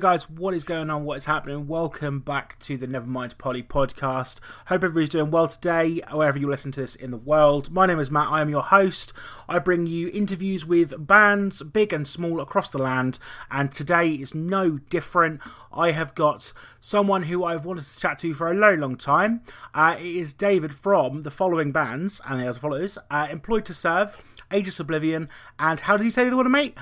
Guys. What is going on? What is happening? Welcome back to the Nevermind Polly podcast. Hope everybody's doing well today, wherever you listen to this in the world. My name is Matt. I am your host. I bring you interviews with bands, big and small, across the land. And today is no different. I have got someone who I've wanted to chat to for a very long time. Uh, it is David from the following bands, and they as follows: uh, Employed to Serve, Ageless Oblivion, and how did you say the one, mate?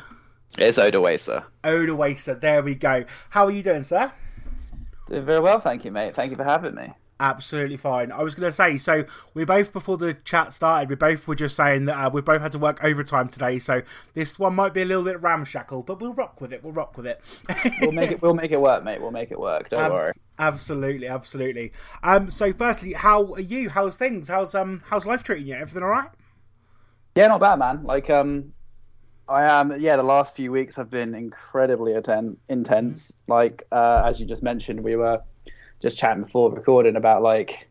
It's Odoacer. Odoacer, there we go. How are you doing, sir? Doing very well, thank you, mate. Thank you for having me. Absolutely fine. I was going to say, so we both, before the chat started, we both were just saying that uh, we both had to work overtime today, so this one might be a little bit ramshackle, but we'll rock with it. We'll rock with it. we'll make it. We'll make it work, mate. We'll make it work. Don't Abs- worry. Absolutely, absolutely. Um, so firstly, how are you? How's things? How's um, how's life treating you? Everything all right? Yeah, not bad, man. Like um, I am. Yeah, the last few weeks have been incredibly atten- intense. Like uh, as you just mentioned, we were just chatting before recording about like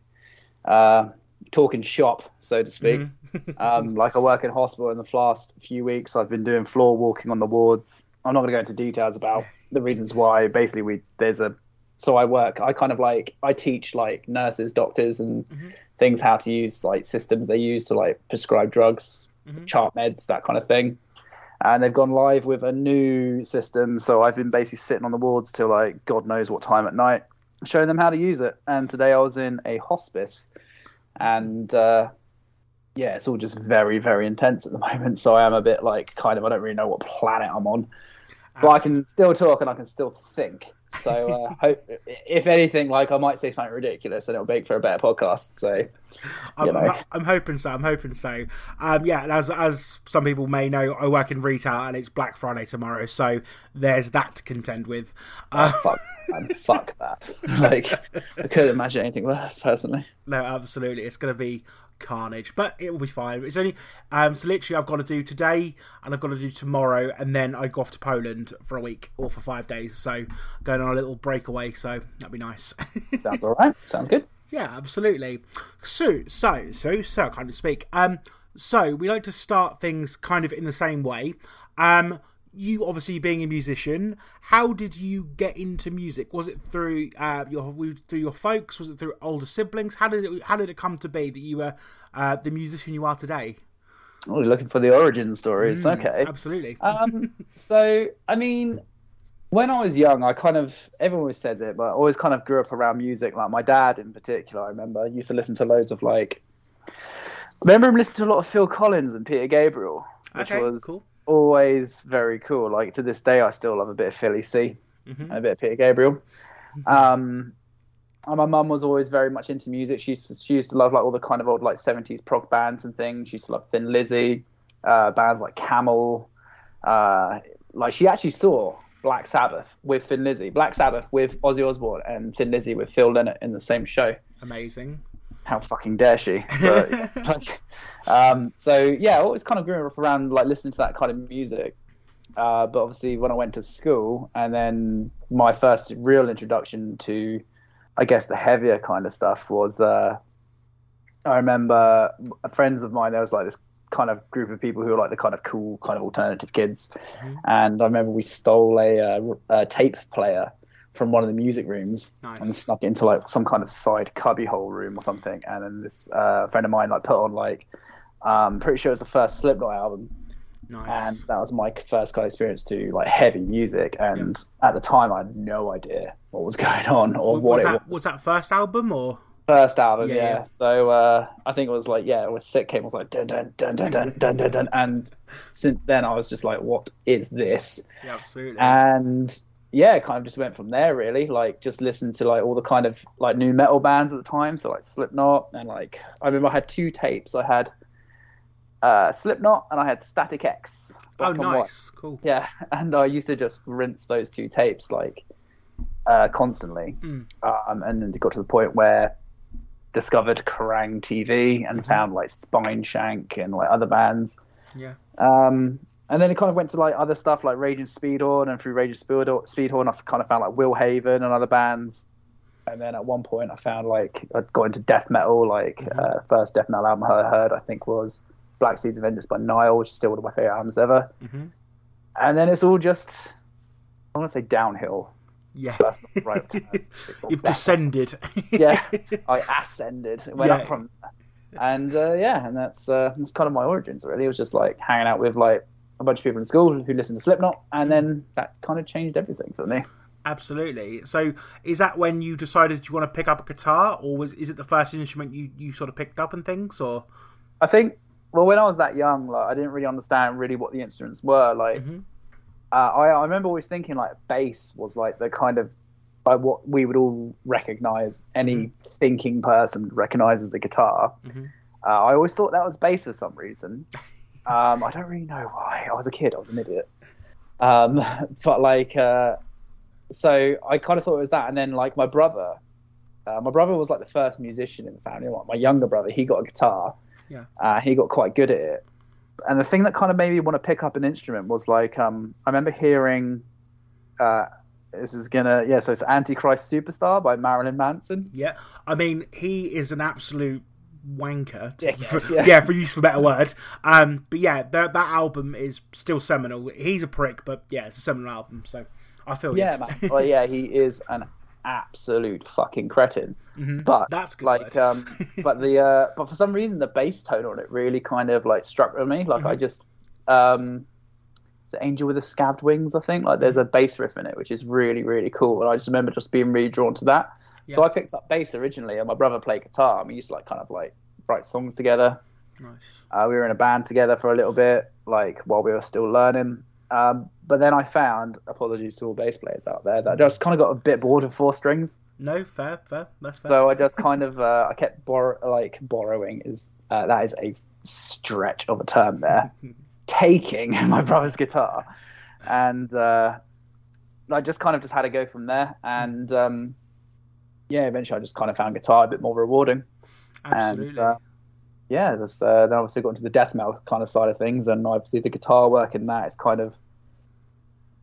uh, talking shop, so to speak. Mm-hmm. um, like I work in hospital in the last few weeks. I've been doing floor walking on the wards. I'm not going to go into details about the reasons why. Basically, we there's a so I work. I kind of like I teach like nurses, doctors, and mm-hmm. things how to use like systems they use to like prescribe drugs, mm-hmm. chart meds, that kind of thing and they've gone live with a new system. So I've been basically sitting on the wards till like God knows what time at night, showing them how to use it. And today I was in a hospice, and uh, yeah, it's all just very very intense at the moment. So I am a bit like kind of I don't really know what planet I'm on, but I can still talk and I can still think. So uh, hope, if anything, like I might say something ridiculous, and it'll make for a better podcast. So, I'm, I'm, I'm, hoping so. I'm hoping so. Um, yeah, as as some people may know, I work in retail, and it's Black Friday tomorrow, so there's that to contend with. Uh, oh, fuck, man, fuck that. Like, I couldn't imagine anything worse, personally. No, absolutely, it's going to be carnage, but it will be fine. It's only um, so literally I've got to do today and I've got to do tomorrow, and then I go off to Poland for a week or for five days. So going on a little breakaway, so that'd be nice. Sounds all right. Sounds good. Yeah, absolutely. So, so, so, so, kind of speak. Um, so we like to start things kind of in the same way. Um, you obviously being a musician, how did you get into music? Was it through uh, your through your folks? Was it through older siblings? How did it how did it come to be that you were uh, the musician you are today? Oh, you're looking for the origin stories. Mm, okay, absolutely. um, so I mean, when I was young, I kind of everyone always says it, but I always kind of grew up around music. Like my dad, in particular, I remember used to listen to loads of like. I remember him listening to a lot of Phil Collins and Peter Gabriel, which okay, was cool always very cool. Like to this day, I still love a bit of Philly C mm-hmm. and a bit of Peter Gabriel. Um, and my mum was always very much into music. She used, to, she used to love like all the kind of old like seventies prog bands and things. She used to love Thin Lizzy, uh, bands like Camel. Uh, like she actually saw Black Sabbath with Thin Lizzy, Black Sabbath with Ozzy Osbourne, and Thin Lizzy with Phil Lynott in the same show. Amazing how fucking dare she? But, like, um, so yeah, I always kind of grew up around like listening to that kind of music. Uh, but obviously, when I went to school, and then my first real introduction to, I guess, the heavier kind of stuff was, uh, I remember friends of mine. There was like this kind of group of people who were like the kind of cool, kind of alternative kids, mm-hmm. and I remember we stole a, a, uh, a tape player from one of the music rooms nice. and snuck into like some kind of side cubbyhole room or something. And then this uh, friend of mine like put on like, um, pretty sure it was the first Slipknot album. Nice. And that was my first kind of experience to like heavy music. And yeah. at the time, I had no idea what was going on or was, what was it that, was. Was that first album or? First album, yeah. yeah. So uh, I think it was like, yeah, it was sick. Came was like dun dun dun dun dun dun dun dun, and since then I was just like, what is this? Yeah, absolutely. And yeah, kind of just went from there really. Like just listened to like all the kind of like new metal bands at the time, so like Slipknot and like I remember I had two tapes. I had uh, Slipknot and I had Static X. Oh, nice, cool. Yeah, and I used to just rinse those two tapes like uh, constantly, mm. um, and then it got to the point where discovered Kerrang TV and mm-hmm. found like Spineshank and like other bands yeah. Um, and then it kind of went to like other stuff like Raging Speedhorn, and through Raging Speedhorn, I kind of found like Will Haven and other bands. And then at one point, I found like I'd got into death metal. Like mm-hmm. uh, first death metal album I heard, I think was Black Seeds of Vengeance by Nile, which is still one of my favorite albums ever. Mm-hmm. And then it's all just I want to say downhill Yeah. That's not the right term. You've descended. yeah, I ascended, went Yeah. up from, there. And uh, yeah, and that's uh, that's kind of my origins. Really, it was just like hanging out with like a bunch of people in school who listened to Slipknot, and then that kind of changed everything for me. Absolutely. So, is that when you decided you want to pick up a guitar, or was is it the first instrument you, you sort of picked up and things, or? I think, well, when I was that young, like I didn't really understand really what the instruments were. Like, Mhm. uh, I, I remember always thinking like bass was like the kind of like what we would all recognize. Any thinking person recognizes a guitar. Mhm. Uh, I always thought that was bass for some reason. Um, I don't really know why. I was a kid. I was an idiot. Um, but like, uh, so I kind of thought it was that. And then like my brother, uh, my brother was like the first musician in the family. Like, my younger brother, he got a guitar. Yeah. Uh, he got quite good at it. And the thing that kind of made me want to pick up an instrument was like, um, I remember hearing, uh, this is gonna, yeah, so it's Antichrist Superstar by Marilyn Manson. Yeah, I mean, he is an absolute wanker. to- Dickhead, for- yeah. yeah. for use of a better word. Um, but yeah, that that album is still seminal. He's a prick, but yeah, it's a seminal album. So I feel Yeah, man. well, yeah, he is an absolute fucking cretin. Mhm. But That's good like, um, but the uh, but for some reason the bass tone on it really kind of like struck with me. Like Mm-hmm. I just um, Angel with the Scabbed Wings, I think. Like there's a bass riff in it which is really really cool, and I just remember just being really drawn to that. So I picked up bass originally, and my brother played guitar. And we used to like kind of like write songs together. nice. Uh, we were in a band together for a little bit, like while we were still learning. Um, but then I found, apologies to all bass players out there, that I just kind of got a bit bored of four strings. No, fair, fair. That's fair. So I just kind of, uh, I kept borrow, like borrowing is uh, that is a stretch of a term there. Taking my brother's guitar, and uh, I just kind of just had to go from there. And um, yeah, eventually I just kind of found guitar a bit more rewarding. Absolutely. uh, yeah, just, uh, then obviously got into the death metal kind of side of things, and obviously the guitar work in that is kind of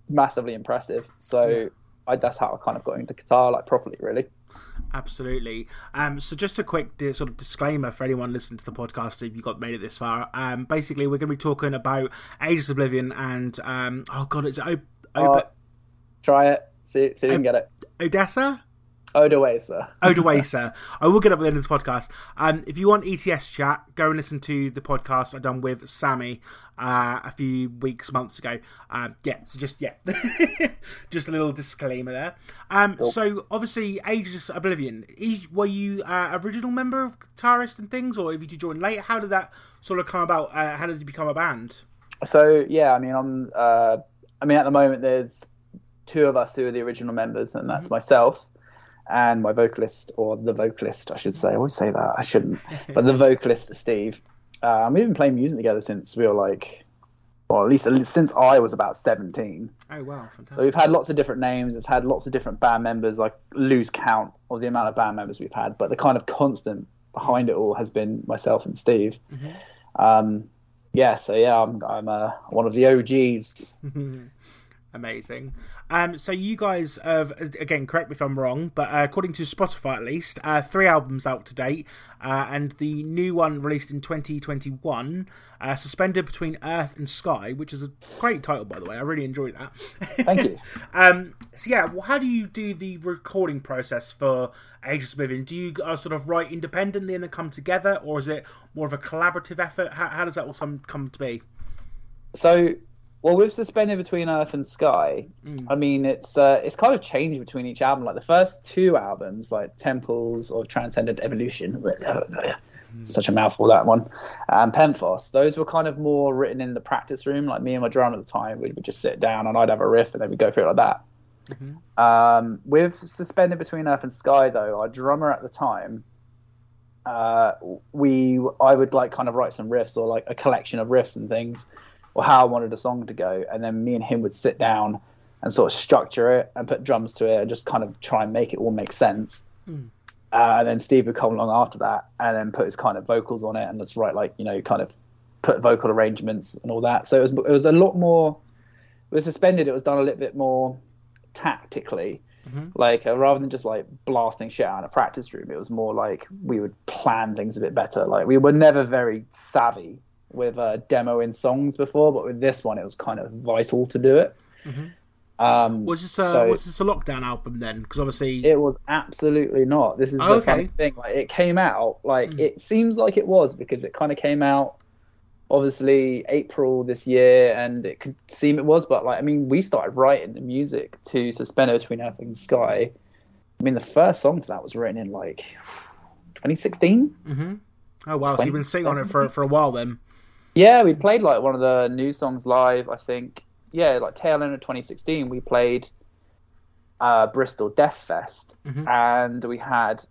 massively impressive. So. I, that's how I kind of got into guitar like properly, really. Absolutely. Um, so just a quick di- sort of disclaimer for anyone listening to the podcast if you got made it this far. Um, basically, we're going to be talking about Ageless Oblivion and um, oh god, it's o- o- Uh, Try it, see, see if you can get it. Odessa. Odoacer. Odoacer. I will get up at the end of this podcast. Um, if you want ETS chat, go and listen to the podcast I done with Sammy uh, a few weeks, months ago. Um, yeah, so just yeah, just a little disclaimer there. Um, so obviously, Ageless Oblivion. Were you uh, original member of guitarist and things, or did you join late? How did that sort of come about? Uh, how did you become a band? So yeah, I mean, I'm. Uh, I mean, at the moment, there's two of us who are the original members, and that's myself and my vocalist, or the vocalist, I should say. I always say that. I shouldn't, but the vocalist, Steve. Uh, we've been playing music together since we were like, well, at least, at least since I was about 17. Oh wow, fantastic! So we've had lots of different names. It's had lots of different band members. Like lose count of the amount of band members we've had, but the kind of constant behind it all has been myself and Steve. Um, yeah, so yeah, I'm I'm uh, one of the OGs. Amazing. Um, so you guys have again, correct me if I'm wrong, but uh, according to Spotify at least, uh, three albums out to date, uh, and the new one released in 2021, uh, "Suspended Between Earth and Sky," which is a great title by the way. I really enjoyed that. Thank you. um, so yeah, well, how do you do the recording process for Ageless Oblivion? Do you uh, sort of write independently and then come together, or is it more of a collaborative effort? How, how does that all come to be? So, well, with suspended between Earth and Sky, I mean, it's uh, it's kind of changed between each album. Like the first two albums, like Temples or Transcendent Evolution, such a mouthful that one, and Penthos. Those were kind of more written in the practice room. Like me and my drummer at the time, we would just sit down and I'd have a riff and then we'd go through it like that. Um, with suspended between Earth and Sky, though, our drummer at the time, uh, we I would like kind of write some riffs or like a collection of riffs and things, or how I wanted a song to go, and then me and him would sit down and sort of structure it and put drums to it and just kind of try and make it all make sense. Uh, and then Steve would come along after that and then put his kind of vocals on it and just write like you know kind of put vocal arrangements and all that. So it was it was a lot more. With suspended, it was done a little bit more tactically. Like uh, rather than just like blasting shit out in a practice room, it was more like we would plan things a bit better. Like we were never very savvy with uh, demoing songs before, but with this one, it was kind of vital to do it. Um, Was this a so was this a lockdown album then? Because obviously, it was absolutely not. This is Oh, the funny okay. thing. Like it came out like Mm. it seems like it was because it kind of came out obviously April this year, and it could seem it was. But like I mean, we started writing the music to Suspended Between Earth and Sky. I mean, the first song for that was written in like 2016. hmm oh wow, so you've been sitting on it for for a while then. Yeah, we played like one of the new songs live. I think. Yeah, like tail end of 2016, we played uh, Bristol Death Fest, Mhm. and we had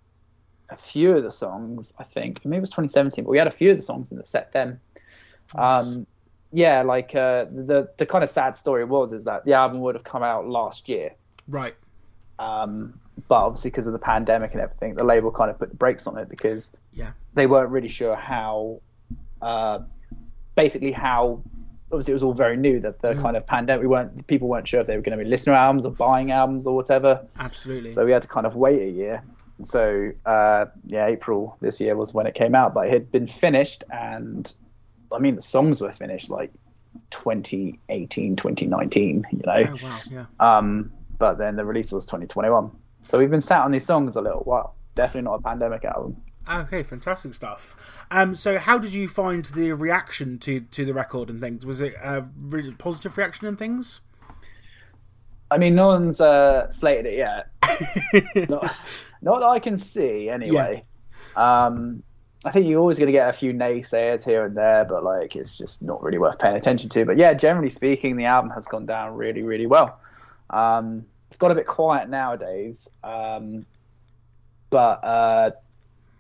a few of the songs. I think maybe it was 2017, but we had a few of the songs in the set then. Um, yeah, like uh, the the kind of sad story was is that the album would have come out last year, Right. um, but obviously because of the pandemic and everything, the label kind of put the brakes on it because Yeah. they weren't really sure how, uh, basically how. Obviously, it was all very new that the Mm. kind of pandemic. We weren't people weren't sure if they were going to be listener albums or buying albums or whatever. Absolutely. So we had to kind of wait a year. So uh, yeah, April this year was when it came out, but it had been finished, and I mean the songs were finished like 2018, 2019. You know, oh wow. Yeah. um, but then the release was 2021. So we've been sat on these songs a little while. Definitely not a pandemic album. Okay, fantastic stuff. Um, so how did you find the reaction to to the record and things? Was it a really positive reaction and things? I mean, no one's uh, slated it yet. not, not that I can see, anyway. Um, I think you're always going to get a few naysayers here and there, but like it's just not really worth paying attention to. But yeah, generally speaking, the album has gone down really, really well. Um, it's got a bit quiet nowadays, um, but uh,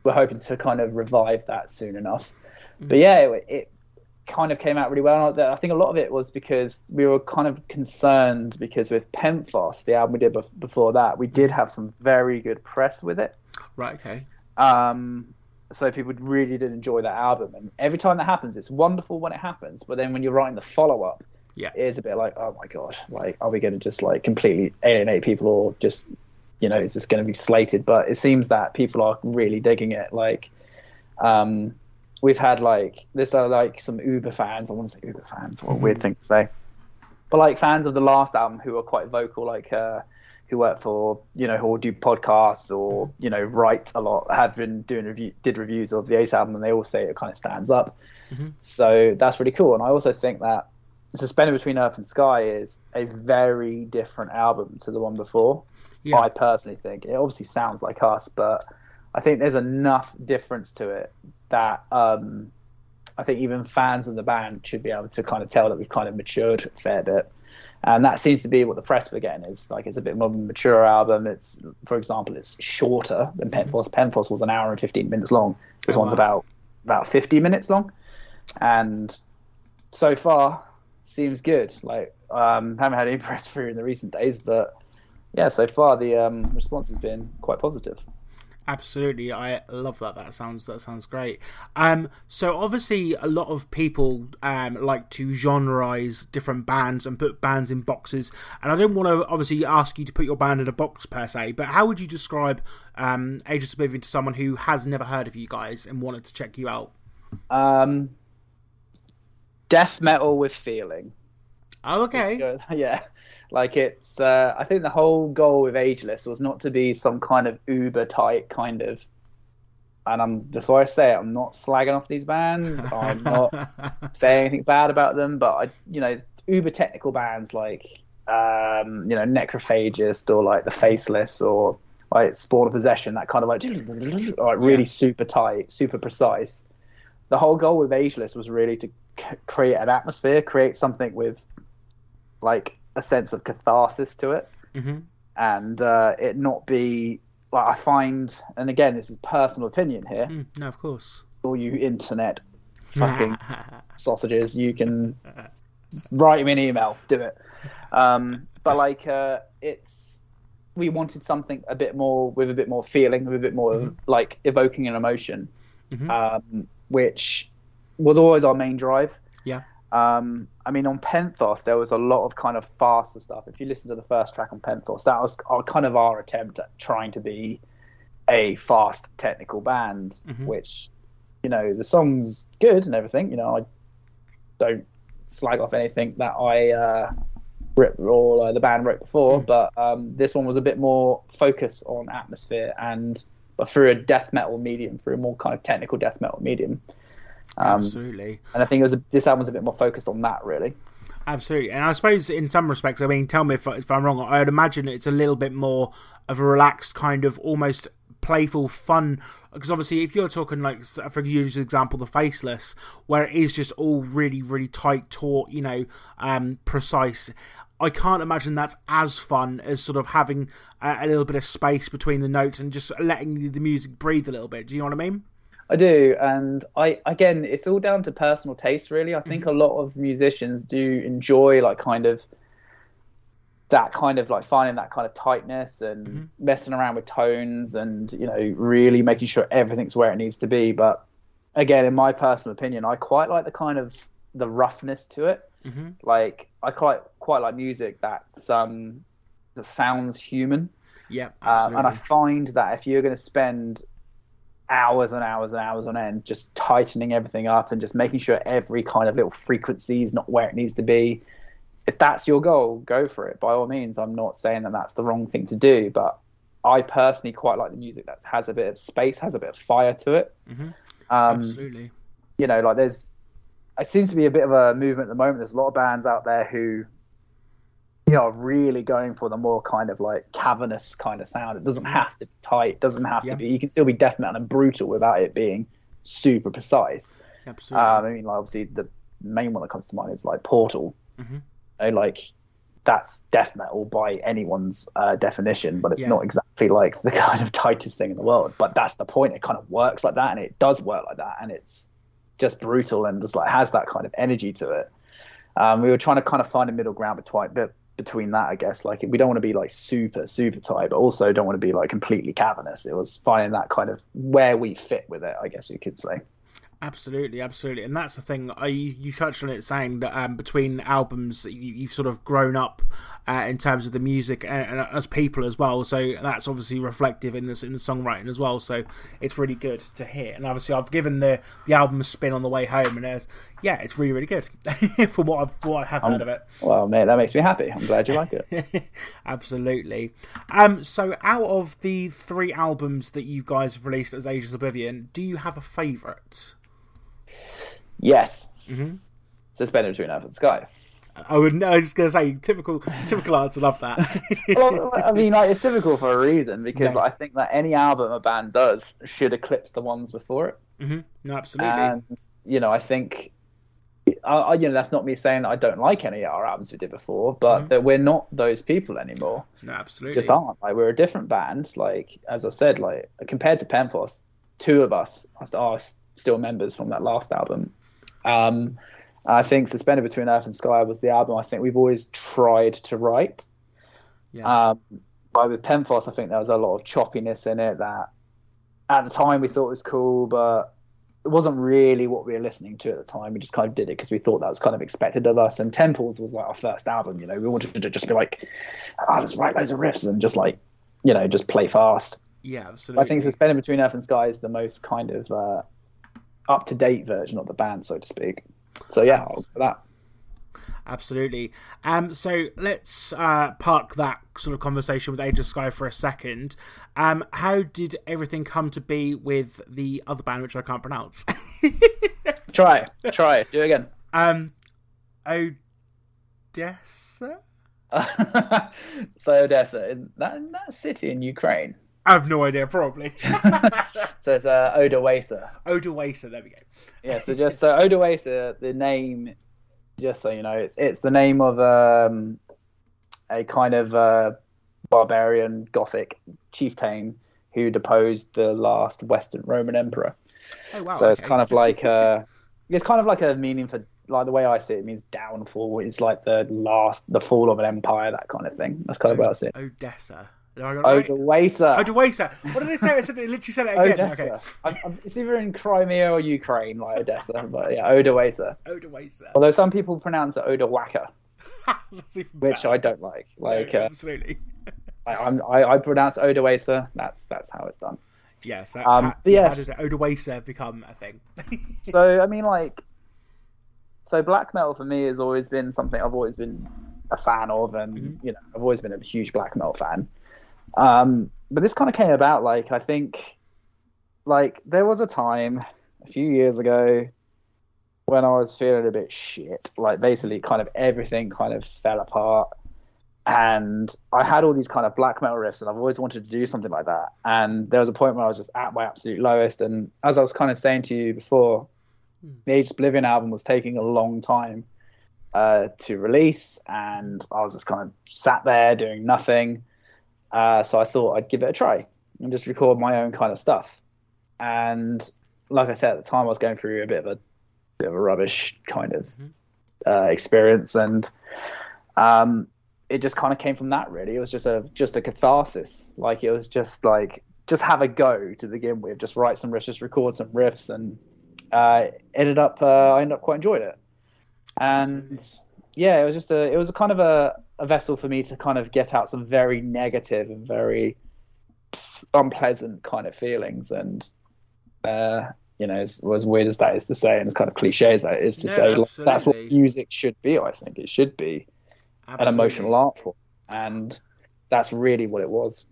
we're hoping to kind of revive that soon enough. But yeah, it, it kind of came out really well. I think a lot of it was because we were kind of concerned because with Penthos, the album we did bef- before that, we did have some very good press with it. Right. Okay. Um, so people really did enjoy that album, and every time that happens, it's wonderful when it happens. But then when you're writing the follow up, Yeah. it is a bit like, oh my god, like are we going to just like completely alienate people, or just you know, is this going to be slated? But it seems that people are really digging it. Like, um, we've had like there's uh, like some Uber fans. I want to say Uber fans. What a weird thing to say. But like fans of the last album who are quite vocal, like uh, who work for you know who do podcasts or you know write a lot, have been doing review did reviews of the Eight album, and they all say it kind of stands up. Mhm. So that's really cool. And I also think that Suspended Between Earth and Sky is a very different album to the one before. Yeah. I personally think it obviously sounds like us, but I think there's enough difference to it that um, I think even fans of the band should be able to kind of tell that we've kind of matured a fair bit. And that seems to be what the press were getting is like it's a bit more of a mature album. It's, for example, it's shorter than Penthos. Penthos was an hour and 15 minutes long. This Oh, one's wow. about about 50 minutes long. And so far, seems good. Like, um, haven't had any press through in the recent days, but yeah, so far the um, response has been quite positive. Absolutely, I love that. That sounds that sounds great. Um, so obviously, a lot of people um like to genreize different bands and put bands in boxes. And I don't want to obviously ask you to put your band in a box per se, but how would you describe um Ageless Oblivion to someone who has never heard of you guys and wanted to check you out? Um, death metal with feeling. Oh, okay. Yeah, like it's. Uh, I think the whole goal with Ageless was not to be some kind of uber tight kind of. And I'm before I say it, I'm not slagging off these bands. I'm not saying anything bad about them, but I, you know, uber technical bands like, um, you know, Necrophagist or like the Faceless or like Spawn of Possession, that kind of like, like really Yeah. super tight, super precise. The whole goal with Ageless was really to c- create an atmosphere, create something with like a sense of catharsis to it, hmm and uh, it not be like I find. And again, this is personal opinion here. Mm, no, of course. All you internet fucking sausages, you can write me an email, do it. Um, but like, uh, it's we wanted something a bit more with a bit more feeling, with a bit more Mhm. like evoking an emotion, Mhm. um, which was always our main drive. Yeah. Um, I mean, on Penthos, there was a lot of kind of faster stuff. If you listen to the first track on Penthos, that was our, kind of our attempt at trying to be a fast technical band, Mhm. which, you know, the song's good and everything. You know, I don't slag off anything that I uh, Rip or uh, the band wrote before, but um, this one was a bit more focus on atmosphere and but through a death metal medium, through a more kind of technical death metal medium. Um, Absolutely. and I think it was a, this album's a bit more focused on that, really. Absolutely, and I suppose in some respects, I mean, tell me if, if I'm wrong. I'd imagine it's a little bit more of a relaxed kind of almost playful, fun. Because obviously, if you're talking like, for use example, the Faceless, where it is just all really, really tight, taut, you know, um, precise. I can't imagine that's as fun as sort of having a, a little bit of space between the notes and just letting the music breathe a little bit. Do you know what I mean? I do, and I again, it's all down to personal taste, really. I think Mm-hmm. a lot of musicians do enjoy like kind of that kind of like finding that kind of tightness and Mm-hmm. messing around with tones and you know really making sure everything's where it needs to be. But again, in my personal opinion, I quite like the kind of the roughness to it. Mm-hmm. Like I quite quite like music that's um that sounds human. Yeah, Um, absolutely. and I find that if you're going to spend hours and hours and hours on end just tightening everything up and just making sure every kind of little frequency is not where it needs to be, if that's your goal, go for it. By all means, I'm not saying that that's the wrong thing to do, but I personally quite like the music that has a bit of space, has a bit of fire to it. Mhm. Um, absolutely. you know, like there's, it seems to be a bit of a movement at the moment. There's a lot of bands out there who, you know, really going for the more kind of like cavernous kind of sound. It doesn't have to be tight. It doesn't have Yeah. to be. You can still be death metal and brutal without it being super precise. Absolutely. Um, I mean, like obviously the main one that comes to mind is like Portal. Mhm. You know, like that's death metal by anyone's uh, definition, but it's Yeah. not exactly like the kind of tightest thing in the world. But that's the point. It kind of works like that, and it does work like that, and it's just brutal and just like has that kind of energy to it. Um, we were trying to kind of find a middle ground between, but between that, I guess, like we don't want to be like super super tight, but also don't want to be like completely cavernous. It was finding that kind of where we fit with it, I guess you could say. Absolutely, absolutely, and that's the thing. I you touched on it, saying that um, between albums, you, you've sort of grown up uh, in terms of the music and, and as people as well. So that's obviously reflective in this in the songwriting as well. So it's really good to hear. And obviously, I've given the the album a spin on the way home, and it's, yeah, it's really really good for what I've, what I have heard of it. Well, mate, that makes me happy. I'm glad you like it. Absolutely. Um, so out of the three albums that you guys have released as Ageless Oblivion, do you have a favourite? Yes. Mhm. Suspended between earth and sky. I would. I was just gonna say typical, typical answer. Love that. well, I mean, like, it's typical for a reason because Yeah. I think that any album a band does should eclipse the ones before it. hmm No, absolutely. And you know, I think, I, I, you know, that's not me saying I don't like any of our albums we did before, but that we're not those people anymore. no, absolutely. Just aren't. Like, we're a different band. Like, as I said, like compared to Penthos, two of us are still members from that last album. Um, I think Suspended Between Earth and Sky was the album I think we've always tried to write. yeah. Um, but with Penthos, I think there was a lot of choppiness in it that at the time we thought was cool, but it wasn't really what we were listening to at the time. We just kind of did it because we thought that was kind of expected of us. And Temples was like our first album, you know, we wanted to just be like, ah, let's write loads of riffs and just like, you know, just play fast. yeah, absolutely. I think Suspended Between Earth and Sky is the most kind of uh, up to date version of the band, so to speak. So yeah, I'll for that. Absolutely. Um, so let's uh, park that sort of conversation with Age of Sky for a second. Um, how did everything come to be with the other band, which I can't pronounce? Try, try, do it again. um, Odessa. so Odessa, in that, in that city in Ukraine. I have no idea. Probably so it's uh, Odoacer. Odoacer. There we go. Yeah, so just so Odoacer, the name, just so you know, it's it's the name of um, a kind of uh, barbarian Gothic chieftain who deposed the last Western Roman emperor. Oh wow. so it's kind of like uh, it's kind of like a meaning for like the way I see it, it means downfall. It's like the last, the fall of an empire, that kind of thing. That's kind of what I see it. Odessa. Have I got it right? Odoacer. Odoacer. What did I say? I said it literally said it again. Odessa. Okay. I'm, I'm, it's either in Crimea or Ukraine, like Odessa, but yeah, Odoacer. Odoacer. Although some people pronounce it Odawaka, which. I don't like. No, Like uh, absolutely. I, I'm, I, I pronounce Odoacer. That's that's how it's done. Yes. Um, how, but how yes. does Odoacer become a thing? So I mean, like, so black metal for me has always been something I've always been a fan of, and mm-hmm. you know, I've always been a huge black metal fan. Um, but this kind of came about like I think, like there was a time a few years ago when I was feeling a bit shit. Like basically, kind of everything kind of fell apart, and I had all these kind of black metal riffs, and I've always wanted to do something like that. And there was a point where I was just at my absolute lowest, and as I was kind of saying to you before, mm. the Ageless Oblivion album was taking a long time uh, to release, and I was just kind of sat there doing nothing. Uh, so I thought I'd give it a try and just record my own kind of stuff. And like I said at the time, I was going through a bit of a bit of a rubbish kind of mm-hmm. uh, experience, and um, it just kind of came from that. Really, it was just a just a catharsis. Like it was just like just have a go to begin with, just write some riffs, just record some riffs, and uh, ended up uh, I ended up quite enjoyed it and yeah, it was just a it was a kind of a, a vessel for me to kind of get out some very negative and very unpleasant kind of feelings and uh, you know, as, as weird as that is to say, and as kind of cliche as that is to say, like, that's what music should be. I think it should be absolutely. an emotional art form, and that's really what it was.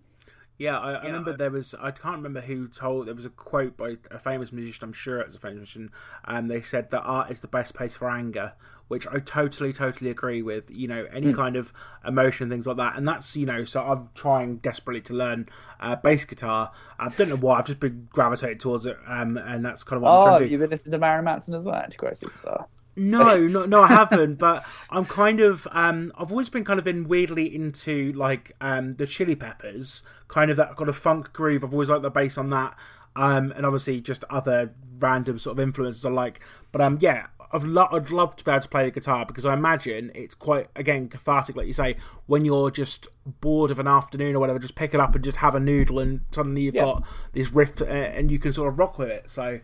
Yeah, I, I remember there was I can't remember who told there was a quote by a famous musician. I'm sure it was a famous musician, and they said that art is the best place for anger, which I totally, totally agree with. You know, any mm. kind of emotion, things like that, and that's you know. So I'm trying desperately to learn uh, bass guitar. I don't know why. I've just been gravitated towards it, um, and that's kind of what oh, I'm trying to do. you've been listening to Marilyn Manson as well, Antichrist Superstar. No, no, no, I haven't. but I'm kind of, um, I've always been kind of been weirdly into like um, the Chili Peppers, kind of that kind of funk groove. I've always liked the bass on that, um, and obviously just other random sort of influences I like. But um, yeah, I've lo- I'd love to be able to play the guitar because I imagine it's quite again cathartic, like you say, when you're just bored of an afternoon or whatever, just pick it up and just have a noodle, and suddenly you've yeah. got this riff, uh, and you can sort of rock with it. So.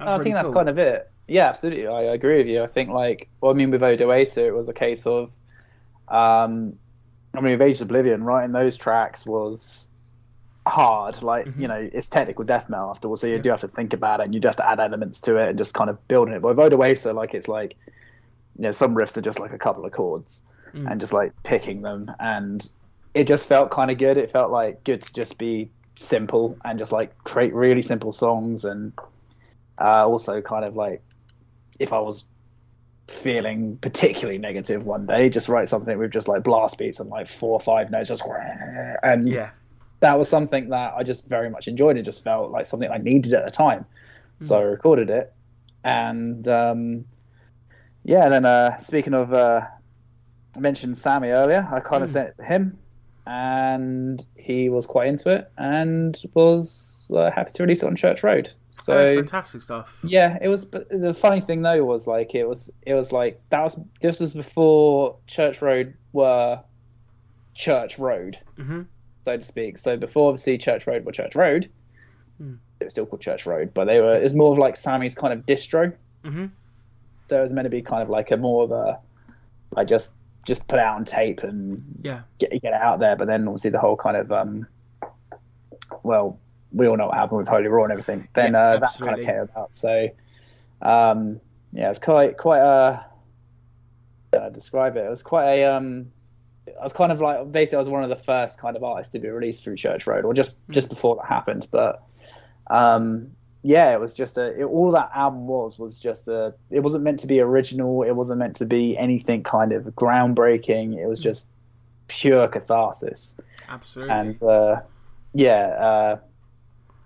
I really think that's cool. kind of it. Yeah, absolutely. I, agree with you. I think like, well, I mean, with Odoacer, it was a case of, um, I mean, with Ageless Oblivion, writing those tracks was hard. Like, mm-hmm. you know, it's technical death metal afterwards, so you yeah. do have to think about it, and you do have to add elements to it, and just kind of building it. But with Odoacer, like, it's like, you know, some riffs are just like a couple of chords, mm. and just like picking them, and it just felt kind of good. It felt like good to just be simple and just like create really simple songs and uh, also kind of like if I was feeling particularly negative one day, just write something with just like blast beats and like four or five notes, just and yeah, that was something that I just very much enjoyed. It just felt like something I needed at the time, mm. so I recorded it, and um, yeah. And then uh, speaking of, uh, I mentioned Sammy earlier. I kind of mm. sent it to him, and he was quite into it and was uh, happy to release it on Church Road. So oh, fantastic stuff. Yeah, it was. But the funny thing though was like it was. It was like that was. This was before Church Road were Church Road, mm-hmm. so to speak. So before obviously Church Road were Church Road, mm. it was still called Church Road, but they were. It was more of like Sammy's kind of distro. Mm-hmm. So it was meant to be kind of like a more of a, like just just put out on tape and yeah get get it out there. But then obviously the whole kind of um, well we all know what happened with Holy Roar and everything. Then yeah, uh, that kind of came about. So um, yeah, it's quite quite a. Uh, describe it. It was quite a. Um, I was kind of like basically I was one of the first kind of artists to be released through Church Road, or just mm. just before that happened. But um, yeah, it was just a. It, all that album was was just a. It wasn't meant to be original. It wasn't meant to be anything kind of groundbreaking. It was mm. just pure catharsis. Absolutely. And uh, yeah, uh,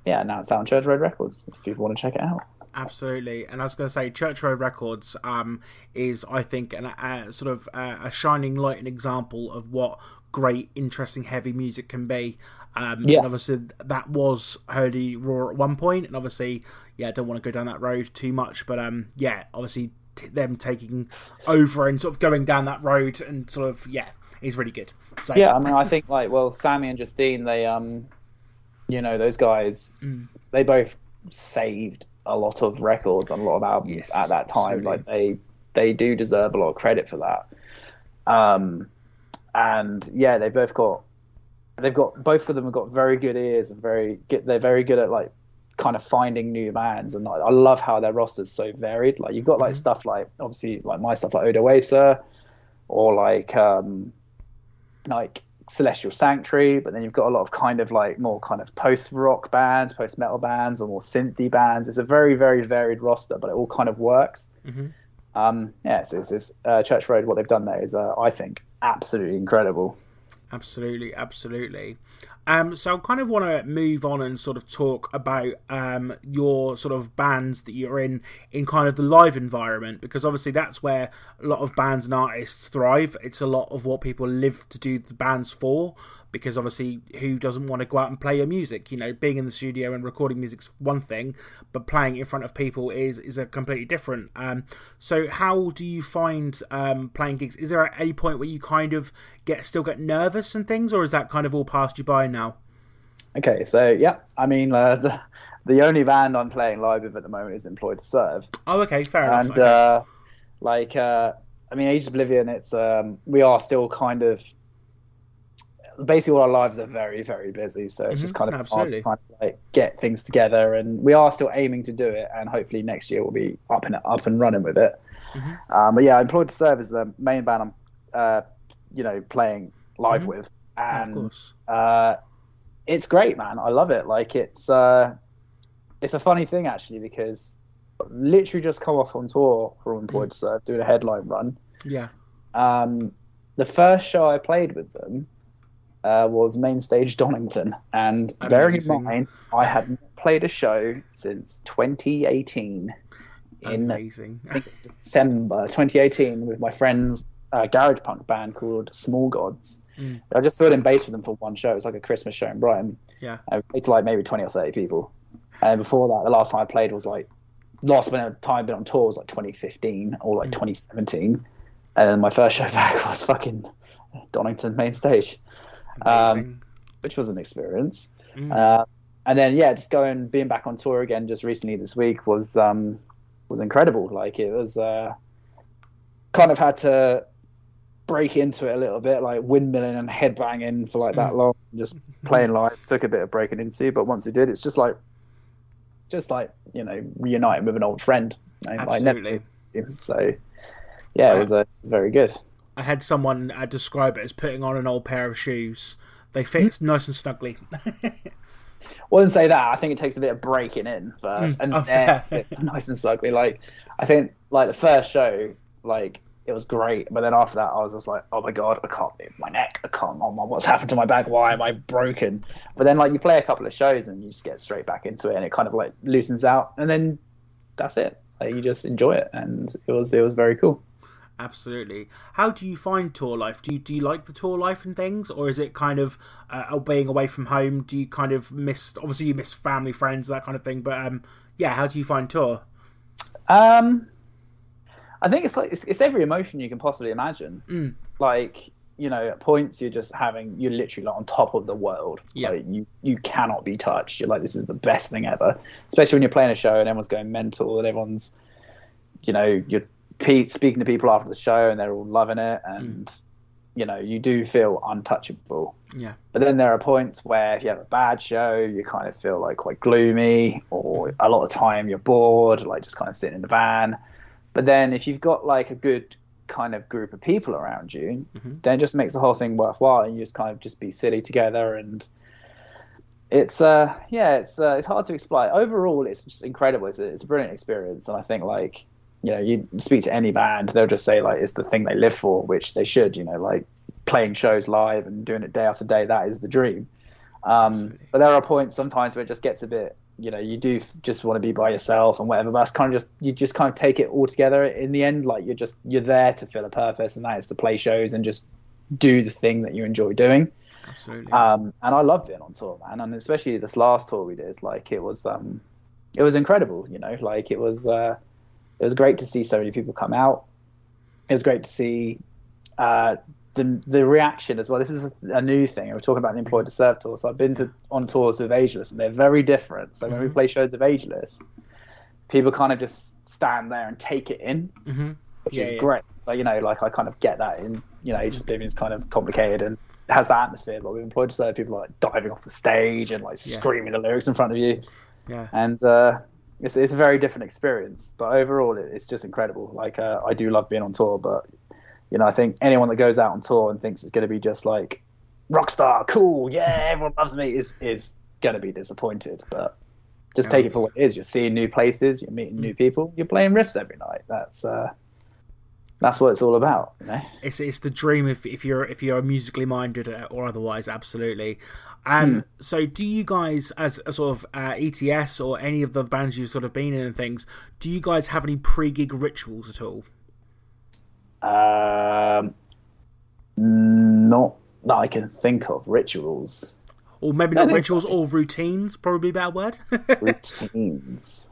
yeah, now it's out on Church Road Records if people want to check it out. Absolutely, and I was going to say, Church Road Records um, is, I think, an, a sort of uh, a shining light and example of what great, interesting, heavy music can be. Um, yeah. And obviously, that was Holy Roar at one point, and obviously, yeah, I don't want to go down that road too much, but um, yeah, obviously, t- them taking over and sort of going down that road and sort of yeah, is really good. So yeah, I mean, I think like well, Sammy and Justine, they um you know those guys mm. they both saved a lot of records and a lot of albums yes, at that time absolutely. like they they do deserve a lot of credit for that um and yeah they both got they've got both of them have got very good ears and very good they're very good at like kind of finding new bands and like, I love how their roster's so varied like you've got like mm-hmm. stuff like obviously like my stuff like Odoacer or like um, like Celestial Sanctuary, but then you've got a lot of kind of like more kind of post rock bands, post metal bands, or more synthy bands. It's a very very varied roster, but it all kind of works. Mm-hmm. Um, yeah, it's, it's, it's uh, Church Road. What they've done there is, uh, I think, absolutely incredible. Absolutely, absolutely. Um, so I kind of want to move on and sort of talk about um, your sort of bands that you're in in kind of the live environment because obviously that's where a lot of bands and artists thrive. It's a lot of what people live to do the bands for because obviously who doesn't want to go out and play your music? You know, being in the studio and recording music's one thing, but playing in front of people is is a completely different. Um, so how do you find um, playing gigs? Is there any point where you kind of get still get nervous and things, or is that kind of all passed you by now? Okay, so yeah, I mean uh, the the only band I'm playing live with at the moment is Employed to Serve. Oh, okay, fair enough. And okay. uh, like, uh, I mean, Ageless Oblivion, it's um, we are still kind of basically all our lives are very very busy, so it's Mhm, just kind of absolutely. hard to kind of like get things together, and we are still aiming to do it, and hopefully next year we'll be up and up and running with it. Mhm. Um, but yeah, Employed to Serve is the main band I'm, uh, you know, playing live Mhm. with, and course. uh, it's great, man. I love it. Like it's uh, it's a funny thing actually because I've literally just come off on tour from Employed to Serve doing a headline run. Yeah. Um, the first show I played with them uh, was Main Stage Donington, and bearing in mind I had not played a show since 2018 in Amazing. I think it's December 2018 with my friends uh, garage punk band called Small Gods. Mm. I just filled in bass with them for one show. It was like a Christmas show in Brighton. Yeah. I played to like maybe 20 or 30 people. And before that, the last time I played was like last time I'd been on tour was like 2015 or like Mm. 2017. And then my first show back was fucking Donington main stage, um, which was an experience. Mm. Uh, and then yeah, just going being back on tour again just recently this week was um, was incredible. Like it was uh, kind of had to break into it a little bit, like windmilling and headbanging for like that long, just playing live took a bit of breaking into. But once it did, it's just like just like you know reuniting with an old friend. You know, like, never Absolutely. knew. So yeah, it was, uh, it was very good. I had someone uh, describe it as putting on an old pair of shoes. They fit Hmm? nice and snugly. wouldn't say that. I think it takes a bit of breaking in first, Mm, and oh, then fair. it's nice and snugly. Like I think, like the first show, like it was great, but then after that, I was just like, oh my god, I can't move my neck. I can't. Oh my, what's happened to my back? Why am I broken? But then, like you play a couple of shows and you just get straight back into it, and it kind of like loosens out, and then that's it. Like you just enjoy it, and it was it was very cool. Absolutely. How do you find tour life? Do you do you like the tour life and things, or is it kind of uh, being away from home? Do you kind of miss? Obviously, you miss family, friends, that kind of thing. But um, yeah, how do you find tour? Um, I think it's like it's, it's every emotion you can possibly imagine. Mm. Like you know, at points you're just having you're literally like on top of the world. Yeah. Like, you you cannot be touched. You're like this is the best thing ever. Especially when you're playing a show and everyone's going mental and everyone's, you know, you're pe- speaking to people after the show and they're all loving it and. You know, you do feel untouchable. Yeah. But then there are points where if you have a bad show, you kind of feel like quite gloomy, or a lot of time you're bored, like just kind of sitting in the van. But then if you've got like a good kind of group of people around you, Mhm. then it just makes the whole thing worthwhile, and you just kind of just be silly together. And it's uh yeah, it's uh, it's hard to explain. Overall, it's just incredible. It's a, it's a brilliant experience, and I think like you know you speak to any band, they'll just say like it's the thing they live for, which they should. You know, like playing shows live and doing it day after day. That is the dream. Um, but there are points sometimes where it just gets a bit, you know, you do f- just want to be by yourself and whatever. But that's kind of just you just kind of take it all together. In the end, like you're just you're there to fill a purpose, and that is to play shows and just do the thing that you enjoy doing. Absolutely. Um, and I love being on tour, man, and especially this last tour we did. Like it was, um, it was incredible. You know, like it was, uh, it was great to see so many people come out. It was great to see uh, the the reaction as well. This is a, a new thing. We We're talking about the employed to serve tour. So I've been to on tours with Ageless, and they're very different. So when we Mhm. play shows of Ageless, people kind of just stand there and take it in hmm which Yeah, is yeah. great. Like you know, like I kind of get that in you know, Ageless Oblivion is kind of complicated and has that atmosphere. But we've employed to serve people like diving off the stage and like Yeah. screaming the lyrics in front of you, Yeah. and uh, it's it's a very different experience. But overall, it, it's just incredible. Like uh, I do love being on tour, but you know, I think anyone that goes out on tour and thinks it's going to be just like rock star, cool, yeah, everyone loves me, is is going to be disappointed. But just take it for what it is. You're seeing new places, you're meeting new people, you're playing riffs every night. That's uh, that's what it's all about. You know? It's it's the dream if if you're if you're musically minded or otherwise, absolutely. Um, mm. so do you guys, as a sort of uh, ETS or any of the bands you've sort of been in and things, do you guys have any pre-gig rituals at all? Um, not that I can think of rituals. Or maybe not rituals so. or routines, probably a better word. routines.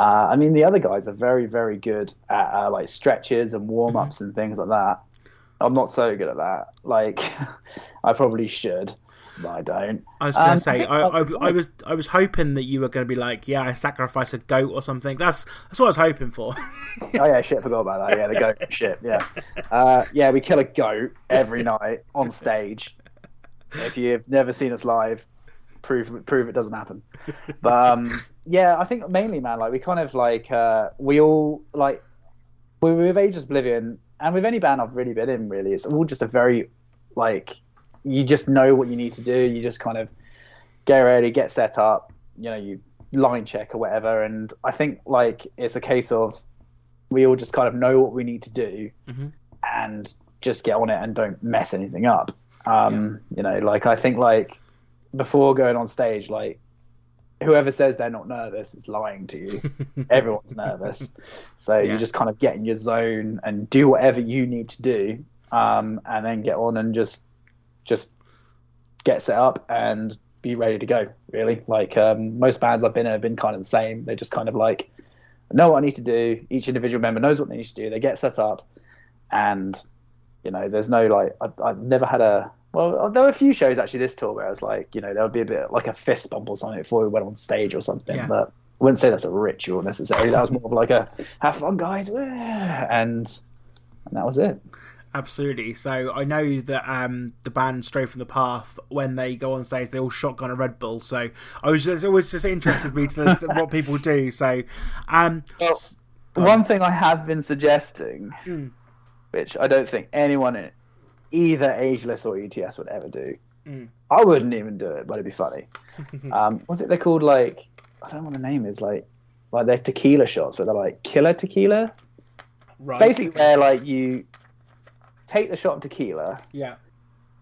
Uh, I mean, the other guys are very, very good at uh, like stretches and warm ups mm-hmm. and things like that. I'm not so good at that. Like, I probably should. I don't. I was gonna um, say, I, I, I, was, I was hoping that you were gonna be like, yeah, I sacrifice a goat or something. That's that's what I was hoping for. oh yeah, shit, I forgot about that. Yeah, the goat shit. Yeah, uh, yeah, we kill a goat every night on stage. If you've never seen us live, prove prove it doesn't happen. But um, yeah, I think mainly, man, like we kind of like uh, we all like we with Ageless Oblivion and with any band I've really been in, really, it's all just a very like you just know what you need to do. You just kind of get ready, get set up. You know, you line check or whatever. And I think like it's a case of we all just kind of know what we need to do mm-hmm. and just get on it and don't mess anything up. Um, yeah. You know, like I think like before going on stage, like whoever says they're not nervous is lying to you. Everyone's nervous, so yeah. you just kind of get in your zone and do whatever you need to do, um, and then get on and just just get set up and be ready to go. Really, like um, most bands I've been in have been kind of the same. They just kind of like know what I need to do. Each individual member knows what they need to do. They get set up, and you know, there's no like I, I've never had a well, there were a few shows actually this tour where I was like, you know, there would be a bit like a fist bump or something before we went on stage or something. Yeah. But I wouldn't say that's a ritual necessarily. That was more of like a have fun, guys, and and that was it. Absolutely. So I know that um, the band Stray from the Path, when they go on stage, they all shotgun a Red Bull. So I was just, always just interested me to the, what people do. So, um, well, one thing I have been suggesting, mm. which I don't think anyone in either Ageless or ETS would ever do. Mm. I wouldn't even do it, but it'd be funny. um, what's it they're called? Like I don't know what the name is. Like like they're tequila shots, but they're like killer tequila. Right. Basically, they're like you take the shot of tequila. Yeah.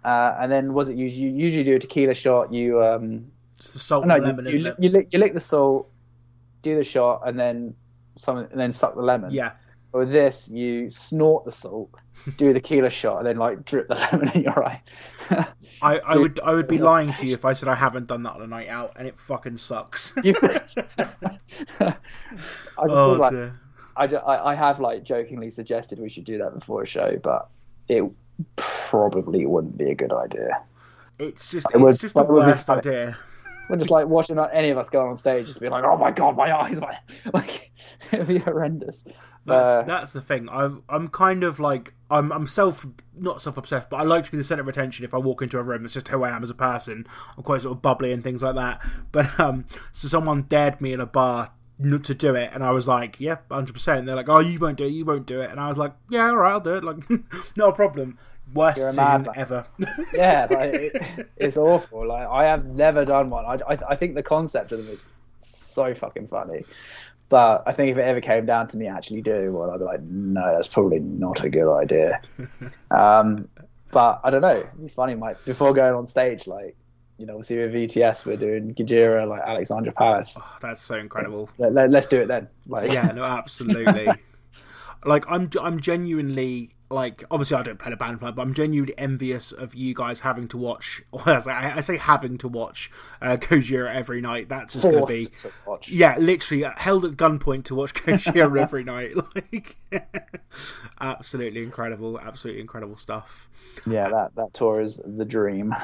Uh, and then was it you, you usually do a tequila shot? You um. It's the salt no, and lemon, you, isn't you, it? You lick, you lick the salt, do the shot, and then some, and then suck the lemon. Yeah. With this, you snort the salt, do the tequila shot, and then like drip the lemon in your eye. I, I would I would be lying to you if I said I haven't done that on a night out, and it fucking sucks. I oh, like, dear. I, I have like jokingly suggested we should do that before a show, but it probably wouldn't be a good idea. It's just it it's just the worst idea. We're just like watching any of us go on stage, just be like, "Oh my god, my eyes!" Like it'd be horrendous. That's uh, that's the thing. I'm I'm kind of like I'm I'm self not self obsessed, but I like to be the center of attention. If I walk into a room, it's just who I am as a person. I'm quite sort of bubbly and things like that. But um, so someone dared me in a bar to do it, and I was like, "Yeah, hundred percent." They're like, "Oh, you won't do it, you won't do it," and I was like, "Yeah, all right, I'll do it." Like, not a problem. Worst decision ever. yeah, like, it, it's awful. Like I have never done one. I, I I think the concept of them is so fucking funny. But I think if it ever came down to me actually doing one, I'd be like, no, that's probably not a good idea. um, but I don't know. It'd be funny, Mike. Before going on stage, like, you know, obviously with ETS, we're doing Gojira, like Alexandra Palace. Oh, that's so incredible. Let, us let, do it then. Like, yeah, no, absolutely. like, I'm, I'm genuinely like obviously I don't play the band but I'm genuinely envious of you guys having to watch. I say having to watch uh, Gojira every night. That's just going to be yeah, literally uh, held at gunpoint to watch Gojira every night. Like absolutely incredible, absolutely incredible stuff. Yeah, that that tour is the dream.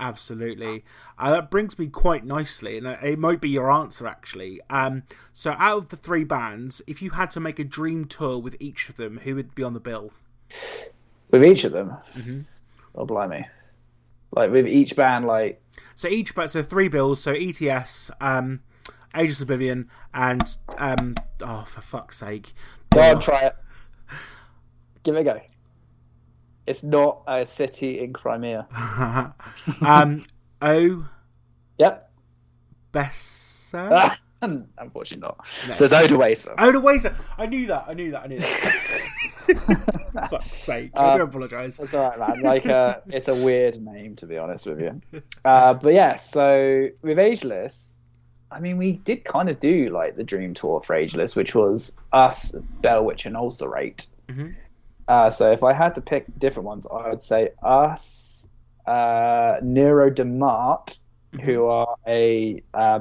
Absolutely, uh, that brings me quite nicely, and uh, it might be your answer actually. Um, so out of the three bands, if you had to make a dream tour with each of them, who would be on the bill? With each of them? Mm-hmm. Oh, blimey. Like, with each band, like. So each, but so three bills. So ETS, um, Ageless Oblivion, and um, oh, for fuck's sake! Go on, try it. Give it a go. It's not a city in Crimea. um, O. Yep. Bessa. Unfortunately not. No. So it's Odoacer. Odoacer. I knew that. I knew that. I knew that. Fuck's sake. I Uh, do apologise. That's all right, man. Like, uh, it's a weird name to be honest with you. Uh, but yeah, so with Ageless, I mean, we did kind of do like the Dream Tour for Ageless, which was us, Bellwitch, and Ulcerate. Mhm. Uh, so if I had to pick different ones, I would say us, uh, Nero di Marte, who are a uh,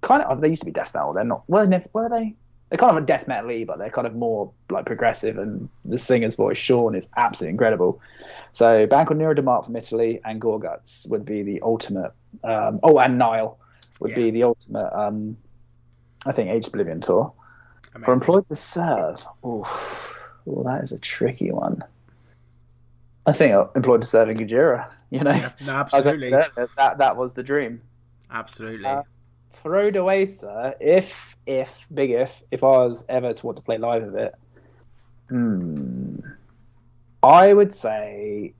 kind of they used to be death metal. They're not. Were they? Were they? They're kind of a death metal but they're kind of more like progressive. And the singer's voice, Sean, is absolutely incredible. So a band called Nero from Italy and Gorguts would be the ultimate. Um, oh, and Nile would Yeah. be the ultimate. Um, I think Age Oblivion tour. For employed to serve, oof, well, that is a tricky one. I think uh, employed to serve in Gojira. You know, Yeah, no, absolutely. that, that that was the dream. Absolutely. Uh, For Odoacer, if if big if if I was ever to want to play live with it, hmm, I would say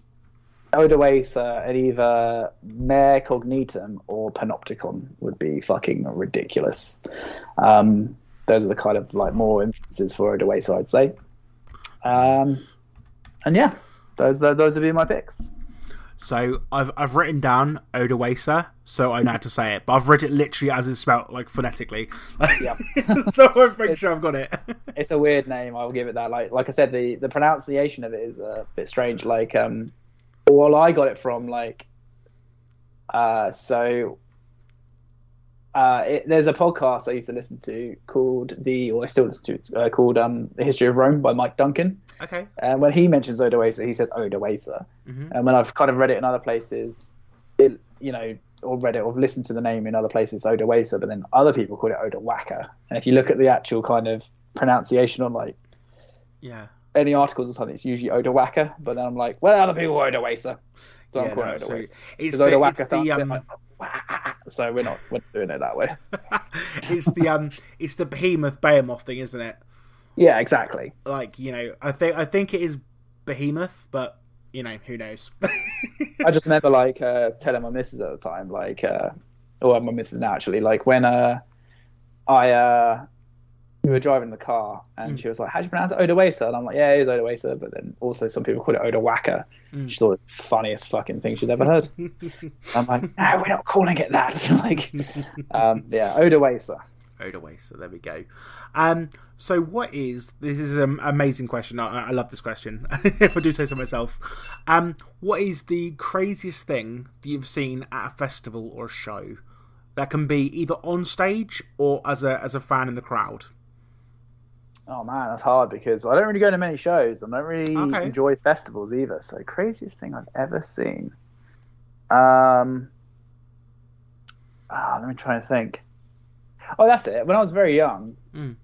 Odoacer and either Mare Cognitum or Panopticon would be fucking ridiculous. Um, those are the kind of like more influences for Odoacer, I'd say. Um, and yeah, those those would be my picks. So I've I've written down Odoacer, so I know how to say it, but I've read it literally as it's spelled, like phonetically. So I make sure I've got it. it's a weird name. I'll give it that. Like like I said, the the pronunciation of it is a bit strange. Like um, well, I got it from like, uh, so. Uh, it, there's a podcast I used to listen to called the, or I still listen to, uh, called um, "The History of Rome" by Mike Duncan. okay. And when he mentions Odoacer, he says Odoacer. Mhm. And when I've kind of read it in other places, it, you know, or read it or listened to the name in other places, Odoacer, but then other people call it Odawaka. And if you look at the actual kind of pronunciation on like Yeah. any articles or something, it's usually Odawaka. But then I'm like, well, other people are Odoacer. So I'm Yeah, calling no, Odoacer. it's the, it's the um, so we're not we're doing it that way. it's the um, it's the behemoth behemoth thing, isn't it? Yeah, exactly. Like you know, I think I think it is behemoth, but you know, who knows? I just remember like uh, telling my missus at the time, like, uh, or my missus now actually, like when uh, I uh, we were driving the car and Mm. she was like, "How do you pronounce it, Odoacer?" And I'm like, "Yeah, it is Odoacer," but then also some people call it Odawaka. Mm. She thought the funniest fucking thing she'd ever heard. I'm like, "No, we're not calling it that." like, um, yeah, Odoacer. Odaway, so there we go. Um, so what is this is an amazing question. I, I love this question. if I do say so myself, um, what is the craziest thing that you've seen at a festival or a show? That can be either on stage or as a as a fan in the crowd. Oh man, that's hard because I don't really go to many shows. I don't really Okay. enjoy festivals either. So craziest thing I've ever seen. Um, ah, let me try and think. Oh, that's it. When I was very young, Mm. I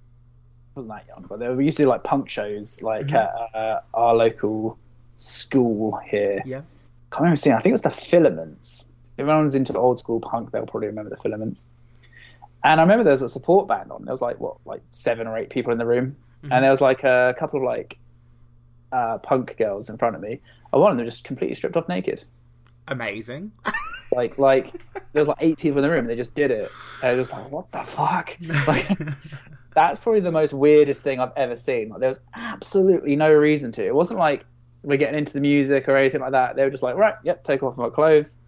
wasn't that young, but there, we used to do like punk shows, like Mhm. at uh, our local school here. Yeah. can't remember seeing. I think it was the Filaments. If everyone's into old school punk, they'll probably remember the Filaments. And I remember there was a support band on. There was like what, like seven or eight people in the room, Mhm. and there was like a couple of like uh, punk girls in front of me. And one of them just completely stripped off naked. Amazing. Like like there was like eight people in the room. and They just did it. And I was like, what the fuck? Like that's probably the most weirdest thing I've ever seen. Like there was absolutely no reason to. It wasn't like we're getting into the music or anything like that. They were just like, right, yep, take off my clothes.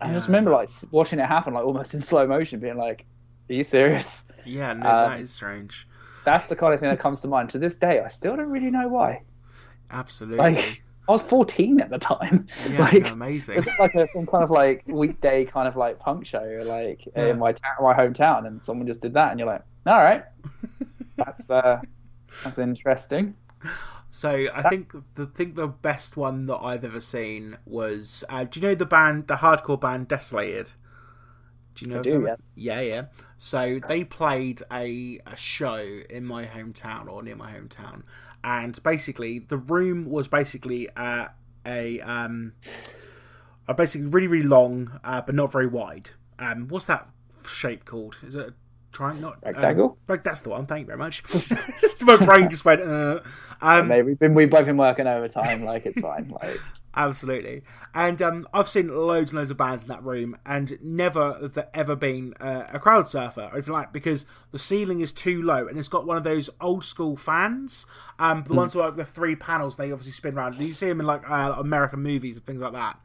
And I just remember like watching it happen, like almost in slow motion, being like, "Are you serious?" yeah, no, Um, that is strange. That's the kind of thing that comes to mind. To this day, I still don't really know why. Absolutely. Like, I was 14 at the time. yeah, like, amazing. it's like a, some kind of like weekday kind of like punk show, like Yeah. in my ta- my hometown, and someone just did that, and you're like, "All right, that's uh, that's interesting." So I think the think the best one that I've ever seen was uh, do you know the band the hardcore band Desolated? Do you know I do, yes. Yeah, yeah. So they played a a show in my hometown or near my hometown, and basically the room was basically uh, a um, a basically really really long uh, but not very wide. Um, what's that shape called? Is it Trying not rectangle. Um, that's the one. Thank you very much. My brain just went. Uh, um, Maybe we've been we've both been working overtime. Like it's fine. Like Absolutely. And um, I've seen loads and loads of bands in that room, and never have there ever been uh, a crowd surfer or anything like because the ceiling is too low and it's got one of those old school fans. Um, the mm. ones with like the three panels they obviously spin around. You see them in like uh, American movies and things like that.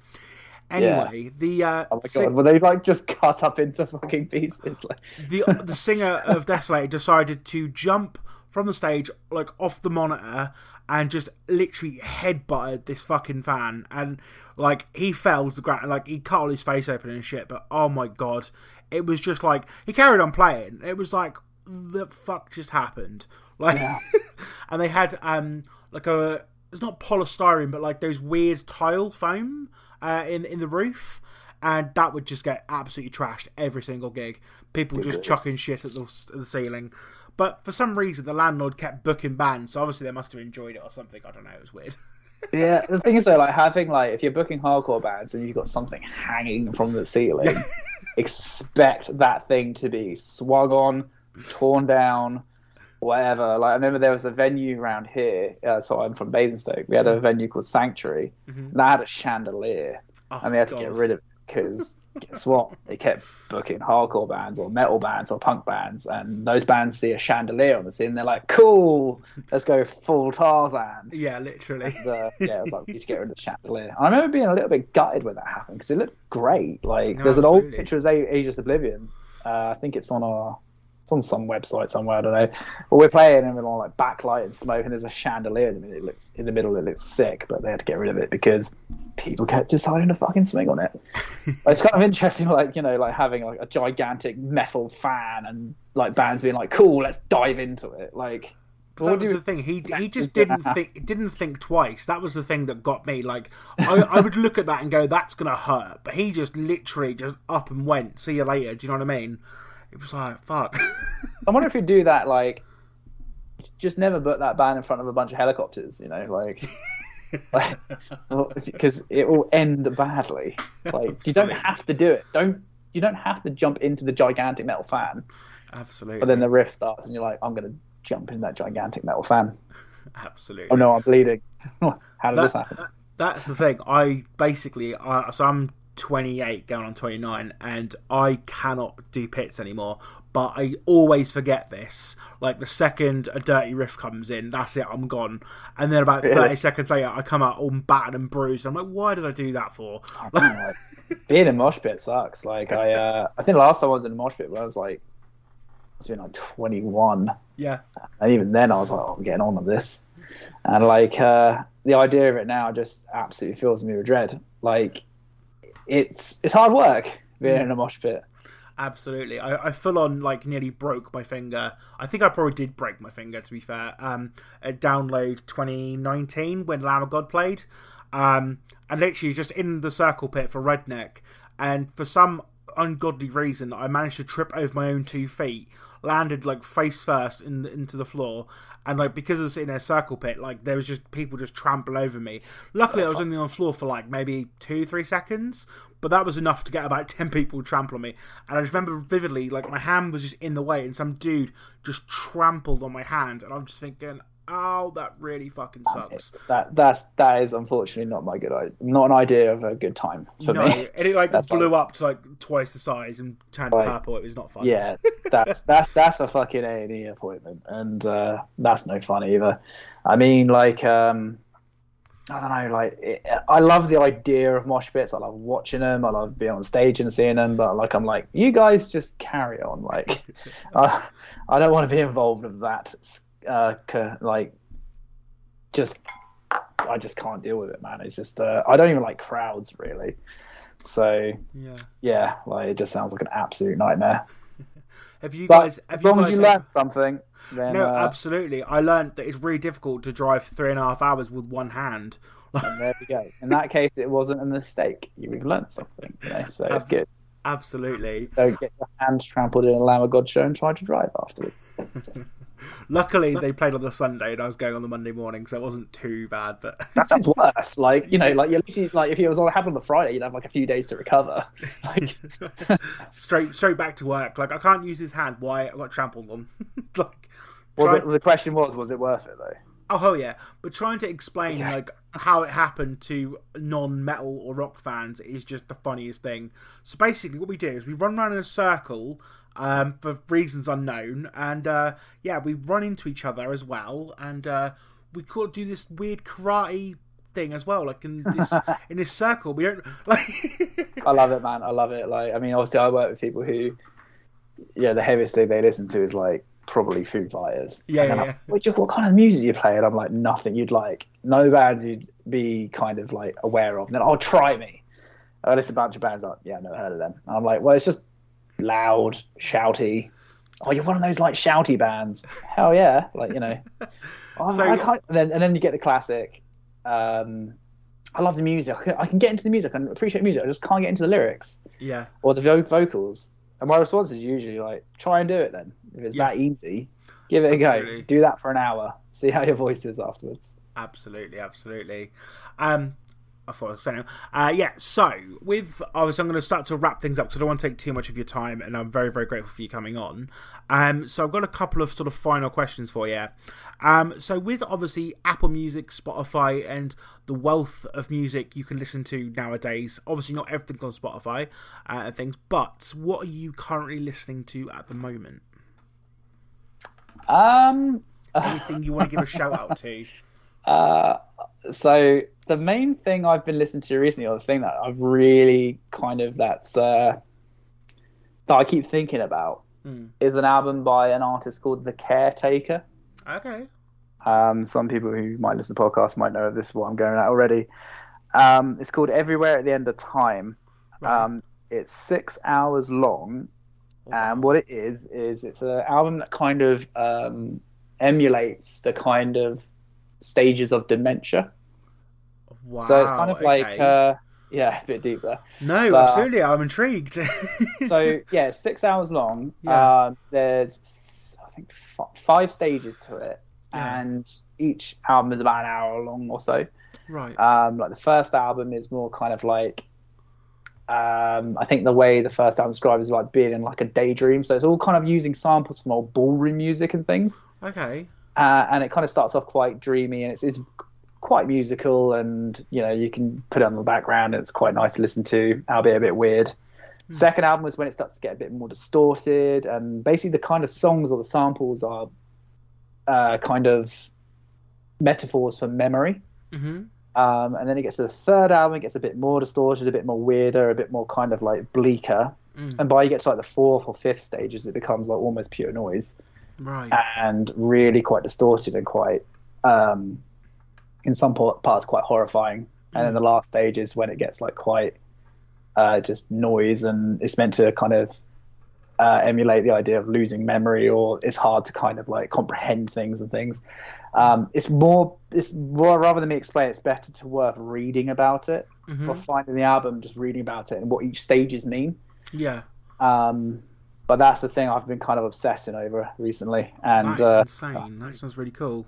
Anyway, yeah. the uh, oh my god, were they like just cut up into fucking pieces? the the singer of Desolated decided to jump from the stage, like off the monitor, and just literally headbutted this fucking fan, and like he fell to the ground, like he cut all his face open and shit. But oh my god, it was just like he carried on playing. It was like the fuck just happened, like, yeah. and they had um like a it's not polystyrene, but like those weird tile foam uh, in in the roof, and that would just get absolutely trashed every single gig. People just chucking shit at the, at the ceiling. But for some reason, the landlord kept booking bands, so obviously they must have enjoyed it or something. I don't know. It was weird. yeah, the thing is though, like having like if you're booking hardcore bands and you've got something hanging from the ceiling, expect that thing to be swung on, torn down, whatever. Like I remember there was a venue around here. Uh, so I'm from Basingstoke. We had a mm-hmm. venue called Sanctuary. Mm-hmm. That had a chandelier, oh, and they had to get rid of it because guess what? They kept booking hardcore bands or metal bands or punk bands, and those bands see a chandelier on the scene. They're like, "Cool, let's go full Tarzan." Yeah, literally. And, uh, yeah, it was like you should get rid of the chandelier. I remember being a little bit gutted when that happened because it looked great. Like, no, there's absolutely. an old picture of Ageless Oblivion. Uh, I think it's on our it's on some website somewhere. I don't know. But we're playing and we're on like backlight and smoke, and there's a chandelier in the middle. It looks in the middle. It looks sick, but they had to get rid of it because people kept deciding to fucking swing on it. it's kind of interesting, like you know, like having like a gigantic metal fan and like bands being like, "Cool, let's dive into it." Like. that was the thing. He he just didn't think didn't think twice. That was the thing that got me. Like I, I would look at that and go, "That's gonna hurt," but he just literally just up and went. See you later. Do you know what I mean? It was like, fuck. I wonder if you do that, like, just never put that band in front of a bunch of helicopters, you know, like, because like, it will end badly. Like, you don't have to do it. Don't you don't have to jump into the gigantic metal fan. Absolutely. But then the riff starts, and you're like, I'm gonna jump in that gigantic metal fan. Absolutely. Oh no, I'm bleeding. How did that, this happen? That's the thing. I basically, uh, so I'm 28 going on 29 and I cannot do pits anymore. But I always forget this. Like the second a dirty riff comes in that's it I'm gone. And then about 30 seconds later I come out all battered and bruised. I'm like why did I do that for? Being in mosh pit sucks. Like I uh, I think last time I was in a mosh pit when I was like it's been like 21 yeah. And even then I was like oh, I'm getting on with this. And like uh, the idea of it now just absolutely fills me with dread. Like it's it's hard work being in a mosh pit. Absolutely, I, I full on like nearly broke my finger. I think I probably did break my finger to be fair. Um, at Download 2019 when Lamb of God played, um, and literally just in the circle pit for Redneck, and for some ungodly reason, I managed to trip over my own two feet, landed like face first in, into the floor, and like because it's in a circle pit, like there was just people just trampling over me. Luckily, I was only on the floor for like maybe two, three seconds, but that was enough to get about 10 people trample on me. And I just remember vividly, like, my hand was just in the way, and some dude just trampled on my hand. And I'm just thinking, oh, that really fucking sucks. That that's that is unfortunately not my good idea. Not an idea of a good time for no, me. And it like that's blew like, up to like twice the size and turned like, purple. It was not fun. Yeah, that's that that's a fucking A and E appointment, and uh, that's no fun either. I mean, like, um, I don't know, like it, I love the idea of mosh pits. I love watching them. I love being on stage and seeing them. But like, I'm like, you guys just carry on. Like, uh, I don't want to be involved with that. Uh, like, just I just can't deal with it, man. It's just uh, I don't even like crowds really. So yeah, yeah, like it just sounds like an absolute nightmare. have you guys? Have as long you as you learn something, then, no, uh, absolutely. I learned that it's really difficult to drive three and a half hours with one hand. and there we go. In that case, it wasn't a mistake. You've learned something, you know, so it's good. Absolutely. Don't get your hands trampled in a Lamb of God show and try to drive afterwards. Luckily, they played on the Sunday, and I was going on the Monday morning, so it wasn't too bad. But that sounds worse. Like you know, like you're like if it was all happened on the Friday, you'd have like a few days to recover. Like straight straight back to work. Like I can't use his hand. Why? I got trampled on. like was try... it, the question was, was it worth it though? Oh hell yeah! But trying to explain yeah. like how it happened to non-metal or rock fans is just the funniest thing. So basically, what we do is we run around in a circle um, for reasons unknown, and uh, yeah, we run into each other as well, and uh, we could do this weird karate thing as well, like in this in this circle. We don't like. I love it, man. I love it. Like, I mean, obviously, I work with people who, yeah, the heaviest thing they listen to is like probably Foo Fighters. Yeah, yeah, yeah. Like, what, what kind of music do you play? And I'm like, nothing you'd like. No bands you'd be kind of like aware of. And then, oh, try me. I list a bunch of bands like, yeah, I've never heard of them. And I'm like, well, it's just loud, shouty. Oh, you're one of those like shouty bands. Hell yeah, like you know. Oh, so, I and then and then you get the classic. Um, I love the music. I can, get into the music. and appreciate music. I just can't get into the lyrics. Yeah. Or the vo- vocals. And my response is usually like, try and do it then. If it's yeah. that easy, give it a go. Do that for an hour. See how your voice is afterwards. Absolutely, absolutely. Um, I thought I was saying. Uh, yeah, so with obviously, I'm going to start to wrap things up because I don't want to take too much of your time, and I'm very, very grateful for you coming on. Um, so I've got a couple of sort of final questions for you. Um, so with obviously Apple Music, Spotify, and the wealth of music you can listen to nowadays, obviously not everything's on Spotify uh, and things, but what are you currently listening to at the moment? Um, anything you want to give a shout out to? Uh, so the main thing I've been listening to recently, or the thing that I've really kind of that's uh, that I keep thinking about, mm. is an album by an artist called The Caretaker. Okay. Um, some people who might listen to podcasts might know this. is What I'm going at already. Um, it's called Everywhere at the End of Time. Right. Um, it's six hours long, and what it is is it's an album that kind of um, emulates the kind of stages of dementia. Wow. So it's kind of okay. like, uh, yeah, a bit deeper. No, but, absolutely. I'm intrigued. so yeah, six hours long. Yeah. Uh, there's I think f- five stages to it, yeah. and each album is about an hour long or so. Right. Um, like the first album is more kind of like. Um, I think the way the first album described is like being in like a daydream. So it's all kind of using samples from old ballroom music and things. Okay. Uh, and it kind of starts off quite dreamy and it's, it's quite musical and you know you can put it on the background and it's quite nice to listen to albeit a bit weird mm. second album was when it starts to get a bit more distorted and basically the kind of songs or the samples are uh, kind of metaphors for memory mm-hmm. Um, and then it gets to the third album it gets a bit more distorted a bit more weirder a bit more kind of like bleaker mm. and by you get to like the fourth or fifth stages it becomes like almost pure noise right and really quite distorted and quite um, in some parts quite horrifying, and then the mm. last stage is when it gets like quite uh, just noise, and it's meant to kind of uh, emulate the idea of losing memory, or it's hard to kind of like comprehend things and things. Um, it's more, it's more rather than me explain. It's better to worth reading about it mm-hmm. or finding the album, just reading about it and what each stages mean. Yeah. Um, but that's the thing I've been kind of obsessing over recently, and that's uh, insane. That sounds really cool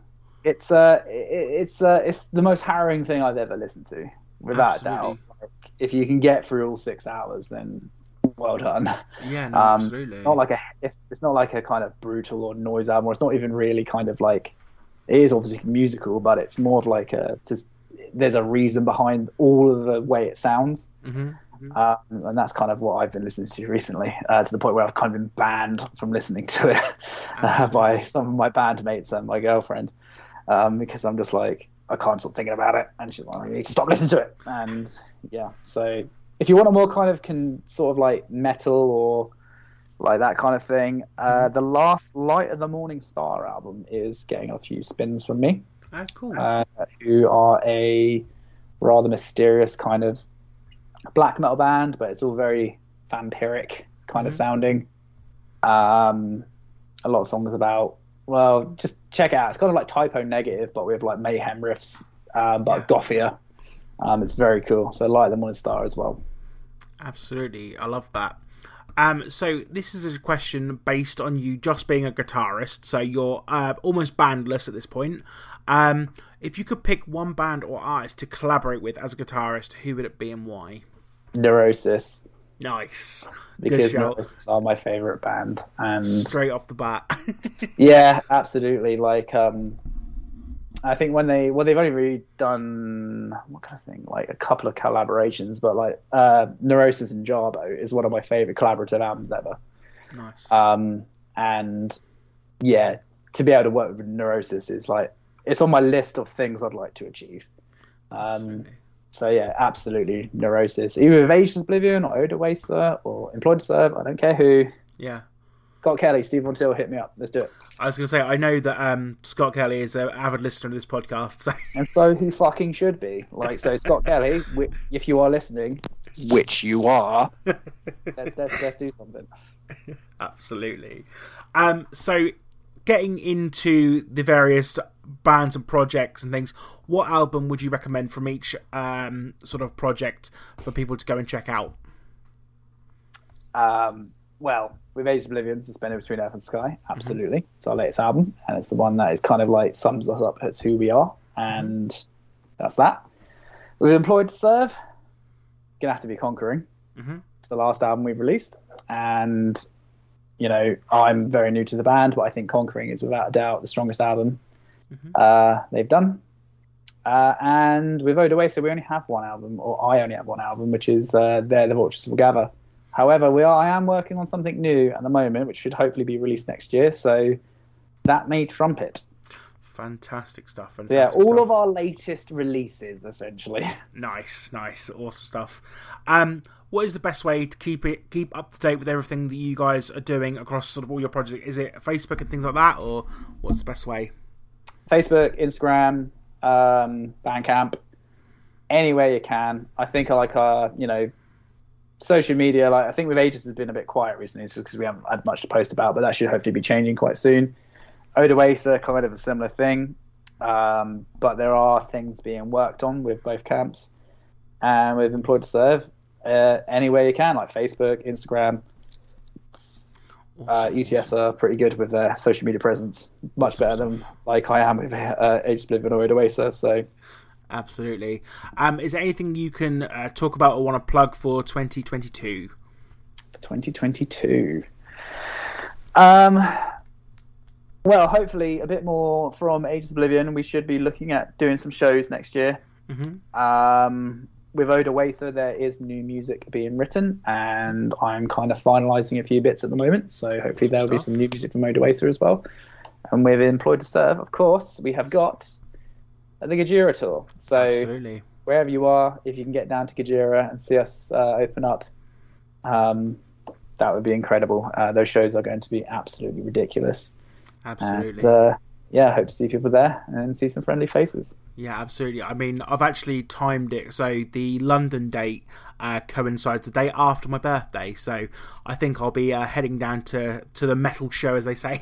it's uh it's uh it's the most harrowing thing I've ever listened to, without Absolutely. doubt. Like, if you can get through all six hours, then well done. Yeah, no, um, absolutely. Not like a it's, it's not like a kind of brutal or noise album. Or it's not even really kind of like it is obviously musical, but it's more of like a just there's a reason behind all of the way it sounds. Mm-hmm. Mm-hmm. Um, and that's kind of what I've been listening to recently, uh, to the point where I've kind of been banned from listening to it uh, by some of my bandmates and my girlfriend um, because I'm just like I can't stop thinking about it, and she's like, "You need to stop listening to it." And yeah, so if you want a more kind of can sort of like metal or like that kind of thing, uh, mm-hmm. the last Light of the Morning Star album is getting a few spins from me. Ah, cool. Uh, who are a rather mysterious kind of black metal band, but it's all very vampiric kind mm-hmm. of sounding. Um, a lot of songs about well, just check it out. It's kind of like Type O Negative, but with like mayhem riffs, um, but yeah. gothier. Um, it's very cool. So light the Morning Star as well. Absolutely, I love that. Um, so this is a question based on you just being a guitarist. So you're uh, almost bandless at this point. Um, if you could pick one band or artist to collaborate with as a guitarist, who would it be and why? Neurosis. Nice. Because Neurosis are my favorite band, and straight off the bat. yeah, absolutely. Like, um, I think when they well, they've only really done what kind of thing, like a couple of collaborations, but like uh, Neurosis and Jarboe is one of my favorite collaborative albums ever. Nice. Um, and yeah, to be able to work with Neurosis is like it's on my list of things I'd like to achieve. Um, so yeah, absolutely Neurosis. Either Ageless Oblivion or Odoacer or Employed to Serve, I don't care who. Yeah. Scott Kelly, Steve Von hit me up. Let's do it. I was going to say, I know that um, Scott Kelly is an avid listener of this podcast. So. And so he fucking should be. Like, so Scott Kelly, if you are listening, which you are, let's, let's, let's do something. Absolutely. Um, so, getting into the various bands and projects and things, what album would you recommend from each um, sort of project for people to go and check out? Um, well, with Ageless Oblivion, Suspended Between Earth and Sky, absolutely. Mm-hmm. It's our latest album, and it's the one that is kind of like sums us up as who we are, and mm-hmm. that's that. With Employed to Serve, gonna have to be Conquering. Mm-hmm. It's the last album we've released, and you know I'm very new to the band, but I think Conquering is without a doubt the strongest album mm-hmm. uh, they've done. Uh, and with so we only have one album, or I only have one album, which is uh, There the Vultures Will Gather. However, we are, I am working on something new at the moment, which should hopefully be released next year. So that may trumpet. Fantastic stuff. Fantastic yeah, all stuff. of our latest releases, essentially. Nice, nice, awesome stuff. Um, what is the best way to keep it keep up to date with everything that you guys are doing across sort of all your projects? Is it Facebook and things like that, or what's the best way? Facebook, Instagram, um, Bandcamp, anywhere you can. I think I like our, you know, social media, like I think with Ages has been a bit quiet recently, because we haven't had much to post about, but that should hopefully be changing quite soon. Odoacer, kind of a similar thing, um, but there are things being worked on with both camps, and with Employed to Serve, uh, anywhere you can, like Facebook, Instagram. Uh, ETS are pretty good with their social media presence, much better than like I am with uh, or Odoacer. So Absolutely. Um, is there anything you can uh, talk about or want to plug for 2022? 2022. Um, well, hopefully a bit more from Ages of Oblivion. We should be looking at doing some shows next year. Mm-hmm. Um, with Odoacer, there is new music being written, and I'm kind of finalising a few bits at the moment. So hopefully there'll be some new music from Odoacer as well. And with Employed to Serve, of course, we have got at the Gojira tour. So Absolutely. wherever you are, if you can get down to Gojira and see us uh, open up, um, that would be incredible. Uh, those shows are going to be absolutely ridiculous. Absolutely. And, uh, yeah, I hope to see people there and see some friendly faces. Yeah, absolutely. I mean, I've actually timed it so the London date uh, coincides the day after my birthday. So I think I'll be uh, heading down to to the metal show, as they say.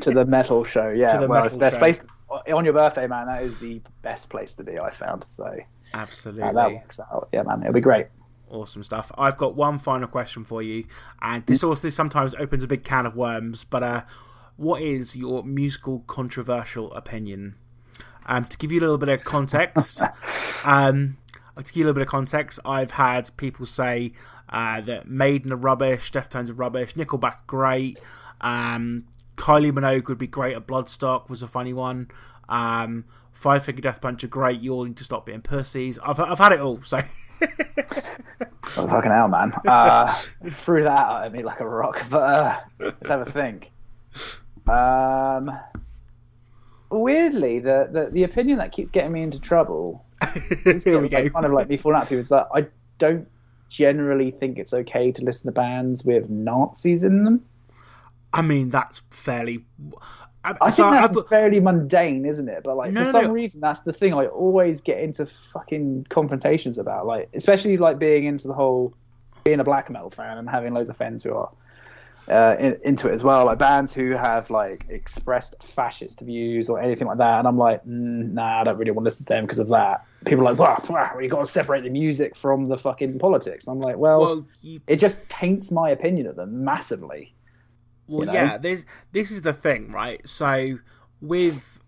to the metal show, yeah. well, it's best place on your birthday, man, that is the best place to be. I found so. Absolutely, uh, that works out. Yeah, man, it'll be great. Awesome stuff. I've got one final question for you, and this also sometimes opens a big can of worms. But uh, what is your musical controversial opinion? Um, to give you a little bit of context, um, to give you a little bit of context, I've had people say uh, that Maiden are rubbish, Deftones are rubbish, Nickelback great, um, Kylie Minogue would be great at Bloodstock was a funny one. Um, Five Finger Death Punch are great. You all need to stop being pussies. I've I've had it all. So. oh, fucking hell, man! Uh, threw that out at me like a rock. But uh, let's have a think. Um, weirdly, the, the the opinion that keeps getting me into trouble. Here we go. Kind of like me falling out people is that I don't generally think it's okay to listen to bands with Nazis in them. I mean, that's fairly. I, I so think that's I've, fairly mundane, isn't it? But like no, for some no. reason, that's the thing I always get into fucking confrontations about. Like, especially like being into the whole being a black metal fan and having loads of friends who are uh, in, into it as well, like bands who have like expressed fascist views or anything like that, and I'm like, mm, nah, I don't really want to listen to them because of that. People are like, wow, wow you got to separate the music from the fucking politics. And I'm like, well, Well, you, it just taints my opinion of them massively. Well, you know? yeah, this this is the thing, right? So with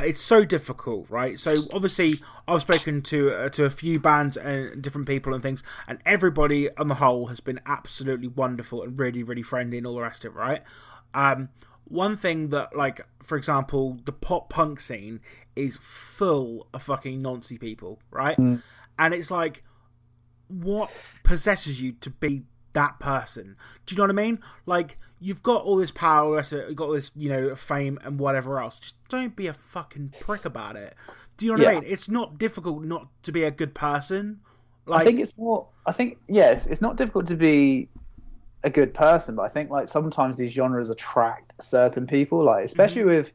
it's so difficult, right? So obviously, I've spoken to uh, to a few bands and different people and things, and everybody on the whole has been absolutely wonderful and really, really friendly and all the rest of it, right? Um, one thing that, like, for example, the pop punk scene is full of fucking noncy people, right? And it's like, what possesses you to be that person? Do you know what I mean? Like, you've got all this power, you've got all this, you know, fame and whatever else. Just don't be a fucking prick about it. Do you know what I mean? It's not difficult not to be a good person. Like, I think it's more. I think yes, it's not difficult to be a good person, but I think like sometimes these genres attract certain people, like especially with.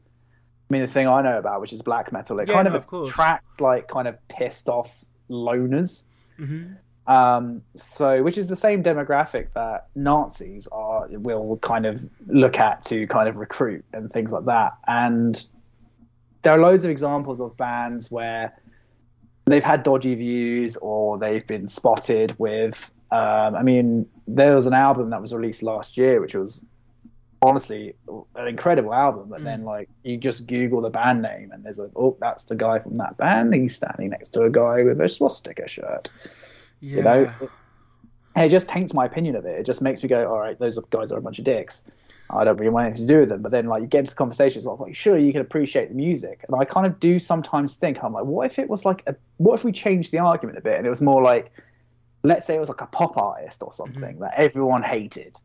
I mean, the thing I know about, which is black metal, it Mm-hmm. Yeah, kind no, of of course. attracts like kind of pissed off loners. Mhm. Um, so, which is the same demographic that Nazis are will kind of look at to kind of recruit and things like that. And there are loads of examples of bands where they've had dodgy views or they've been spotted with. Um, I mean, there was an album that was released last year, which was honestly an incredible album. But then, like, you just Google the band name, and there's like, oh, that's the guy from that band. He's standing next to a guy with a swastika shirt yeah. you know? and it just taints my opinion of it. It just makes me go all right those guys are a bunch of dicks. I don't really want anything to do with them. But then like you get into the conversations like, like sure you can appreciate the music. And i kind of do sometimes think i'm like what if it was like a what if we changed the argument a bit and it was more like let's say it was like a pop artist or something that everyone hated.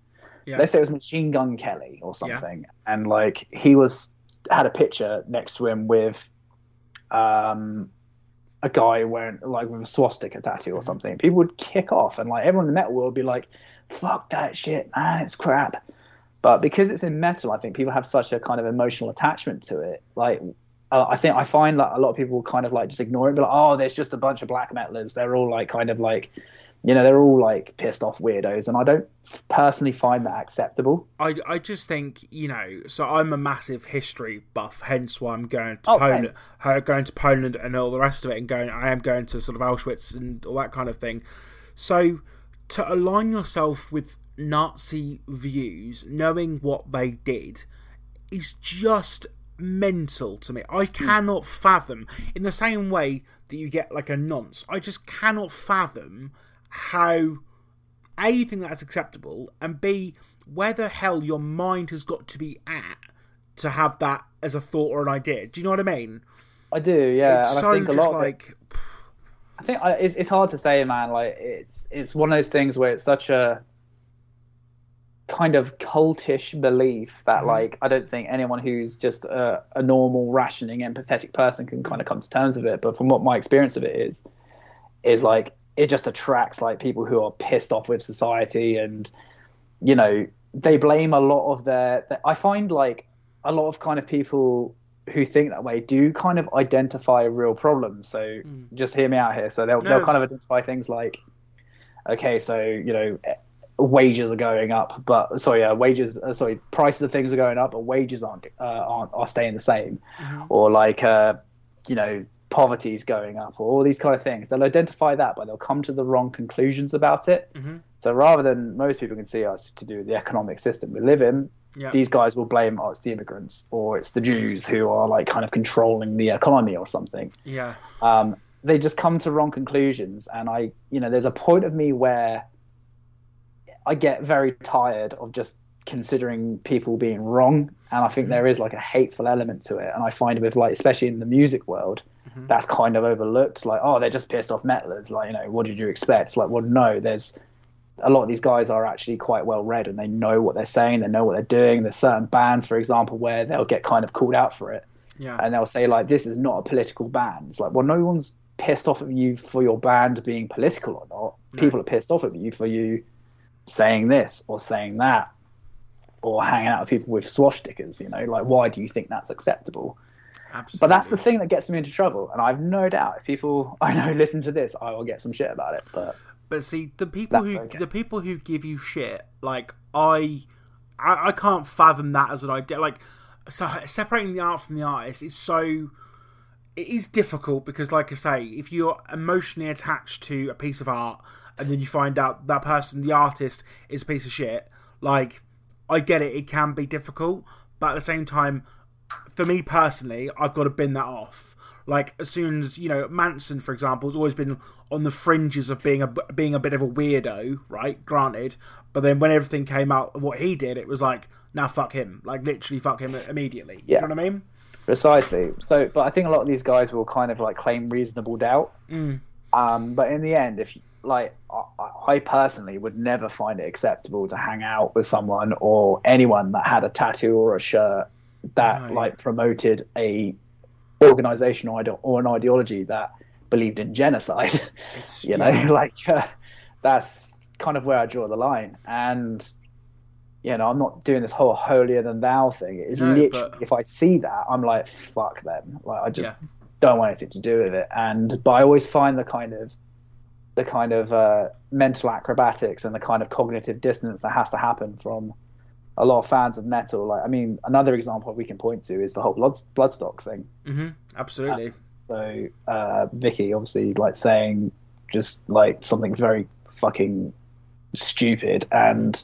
Yeah. let's say it was machine gun kelly or something and like he was had a picture next to him with um a guy wearing like with a swastika tattoo or something, people would kick off, and like everyone in the metal world would be like, "Fuck that shit, man, it's crap." But because it's in metal, I think people have such a kind of emotional attachment to it. Like, uh, I think I find that a lot of people kind of like just ignore it, but like, "Oh, there's just a bunch of black metalers. They're all like kind of like, you know, they're all like pissed off weirdos," and I don't personally find that acceptable. I, I just think you know so I'm a massive history buff hence why I'm going to Oh. Poland uh, going to Poland and all the rest of it and going I am going to sort of Auschwitz and all that kind of thing so to align yourself with Nazi views knowing what they did is just mental to me I hmm. cannot fathom in the same way that you get like a nonce I just cannot fathom how a, you think that's acceptable, and B, where the hell your mind has got to be at to have that as a thought or an idea. Do you know what I mean? I do, yeah, it's and so I think a lot of it- like I think I, it's it's hard to say, man. Like it's it's one of those things where it's such a kind of cultish belief that Mm-hmm. like I don't think anyone who's just a, a normal, rationing, empathetic person can kind of come to terms with it. But from what my experience of it is, is like it just attracts like people who are pissed off with society and you know they blame a lot of their. their I find like a lot of kind of people who think that way do kind of identify real problems. So just hear me out here. So they'll, No. they'll kind of identify things like, okay, so you know, wages are going up, but sorry, uh, wages, uh, sorry, prices of things are going up, but wages aren't uh, aren't are staying the same, or like, uh, you know, poverty is going up, or all these kind of things. They'll identify that, but they'll come to the wrong conclusions about it. So rather than most people can see us to do with the economic system we live in, Yeah. these guys will blame oh, it's the immigrants or it's the Jews who are like kind of controlling the economy or something. yeah, Um, they just come to wrong conclusions, and I, you know, there's a point of me where I get very tired of just considering people being wrong, and I think mm. there is like a hateful element to it, and I find with like especially in the music world. Mm-hmm. That's kind of overlooked. Like, oh, they're just pissed off metalers. Like, you know, what did you expect? Like, well, no, there's a lot of these guys are actually quite well read and they know what they're saying, they know what they're doing. There's certain bands, for example, where they'll get kind of called out for it yeah, and they'll say like this is not a political band. It's like, well, no one's pissed off at you for your band being political or not. People are pissed off at you for you saying this or saying that or hanging out with people with swastikas. You know, like why do you think that's acceptable? absolutely. But that's the thing that gets me into trouble, and I've no doubt if people I know listen to this, I will get some shit about it. But But see, the people who okay. the people who give you shit, like I, I, I can't fathom that as an idea. Like, so separating the art from the artist is so. It is difficult because, like I say, if you're emotionally attached to a piece of art and then you find out that person, the artist, is a piece of shit, like I get it, it can be difficult, but at the same time, for me personally, I've got to bin that off. Like as soon as you know Manson, for example, has always been on the fringes of being a being a bit of a weirdo, right? Granted, but then when everything came out of what he did, it was like, now fuck him, like literally fuck him immediately. Yeah. You know what I mean? Precisely. So, but I think a lot of these guys will kind of like claim reasonable doubt. Mm. Um, but in the end, if you, like I, I personally would never find it acceptable to hang out with someone or anyone that had a tattoo or a shirt that Right. like promoted a organization or, or an ideology that believed in genocide. It's, you know, yeah. like uh, that's kind of where I draw the line. And you know, I'm not doing this whole holier than thou thing. It's No, literally but- if I see that, I'm like, fuck them. Like I just Yeah. don't want anything to do with it. And but I always find the kind of the kind of uh, mental acrobatics and the kind of cognitive dissonance that has to happen from a lot of fans of metal. Like, I mean, another example we can point to is the whole blood bloodstock thing. hmm absolutely. So uh, Vicky obviously like saying just like something very fucking stupid and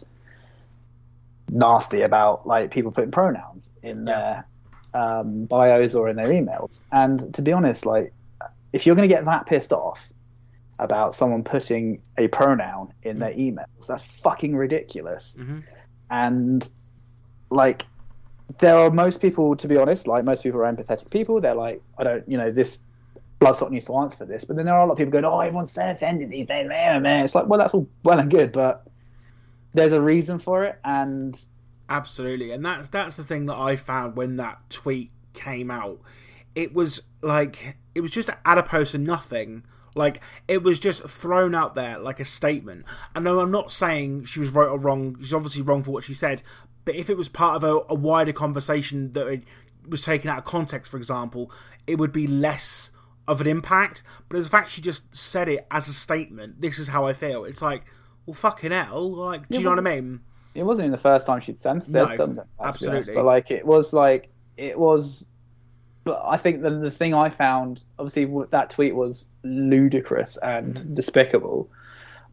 nasty about like people putting pronouns in Yeah. their um, bios or in their emails. And to be honest, like if you're going to get that pissed off about someone putting a pronoun in their emails, that's fucking ridiculous. hmm And like there are most people, to be honest, like most people are empathetic people. They're like, I don't, you know, this Bloodstock needs to answer for this. But then there are a lot of people going, oh, everyone's so offended these days, man, man. It's like, well, that's all well and good, but there's a reason for it, and Absolutely, and that's that's the thing that I found when that tweet came out. It was like it was just adipose and nothing. Like it was just thrown out there like a statement. I know I'm not saying she was right or wrong. She's obviously wrong for what she said. But if it was part of a, a wider conversation that it was taken out of context, for example, it would be less of an impact. But as the fact she just said it as a statement, this is how I feel. It's like, well, fucking hell. Like, do you know what I mean? it wasn't even the first time she'd said, said No, something. let's honest. absolutely. But like, it was like, it was. But I think the the thing I found, obviously, that tweet was ludicrous and Mm-hmm. despicable.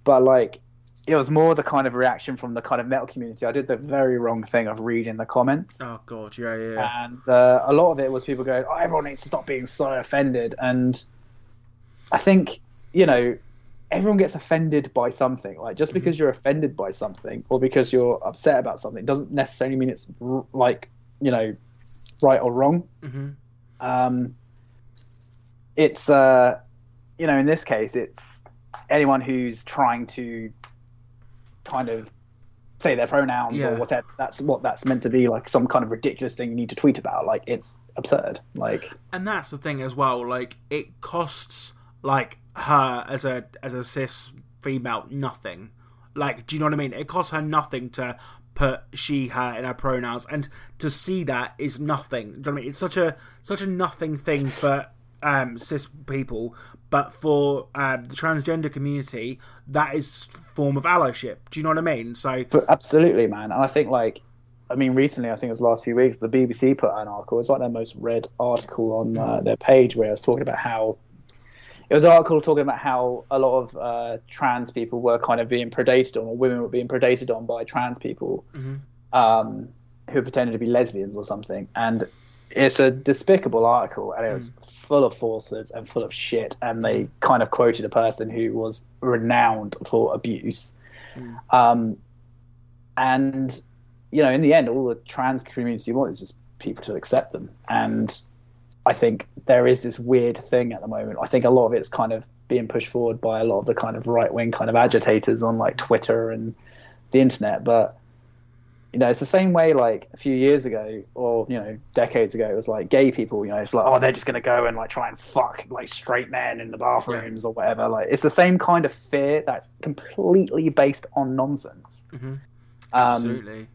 But like, it was more the kind of reaction from the kind of metal community. I did the very wrong thing of reading the comments. Oh god, yeah, yeah. and uh, a lot of it was people going, "Oh, everyone needs to stop being so offended." And I think you know, everyone gets offended by something. Like just because you're offended by something or because you're upset about something doesn't necessarily mean it's r- like you know, right or wrong. hmm Um, it's uh, you know, in this case, it's anyone who's trying to kind of say their pronouns Yeah. or whatever. That's what that's meant to be, like some kind of ridiculous thing you need to tweet about. Like it's absurd. Like and that's the thing as well like it costs like her as a as a cis female nothing like do you know what i mean it costs her nothing to put she her in her pronouns and to see that is nothing do you know what i mean it's such a such a nothing thing for um cis people but for um, the transgender community that is form of allyship do you know what i mean so But absolutely, man. And I think like, I mean, recently, I think it was the last few weeks, the BBC put an article. It's like their most read article on uh, their page where it was talking about how it was an article talking about how a lot of uh, trans people were kind of being predated on, or women were being predated on by trans people um, who pretended to be lesbians or something. And it's a despicable article, and it was full of falsehoods and full of shit. And they kind of quoted a person who was renowned for abuse. Um, and you know, in the end, all the trans community want is just people to accept them. And I think there is this weird thing at the moment. I think a lot of it's kind of being pushed forward by a lot of the kind of right wing kind of agitators on like Twitter and the internet. But you know, it's the same way like a few years ago or, you know, decades ago, it was like gay people, you know, it's like, oh, they're just going to go and like try and fuck like straight men in the bathrooms or whatever. Like, it's the same kind of fear that's completely based on nonsense. Um, Absolutely.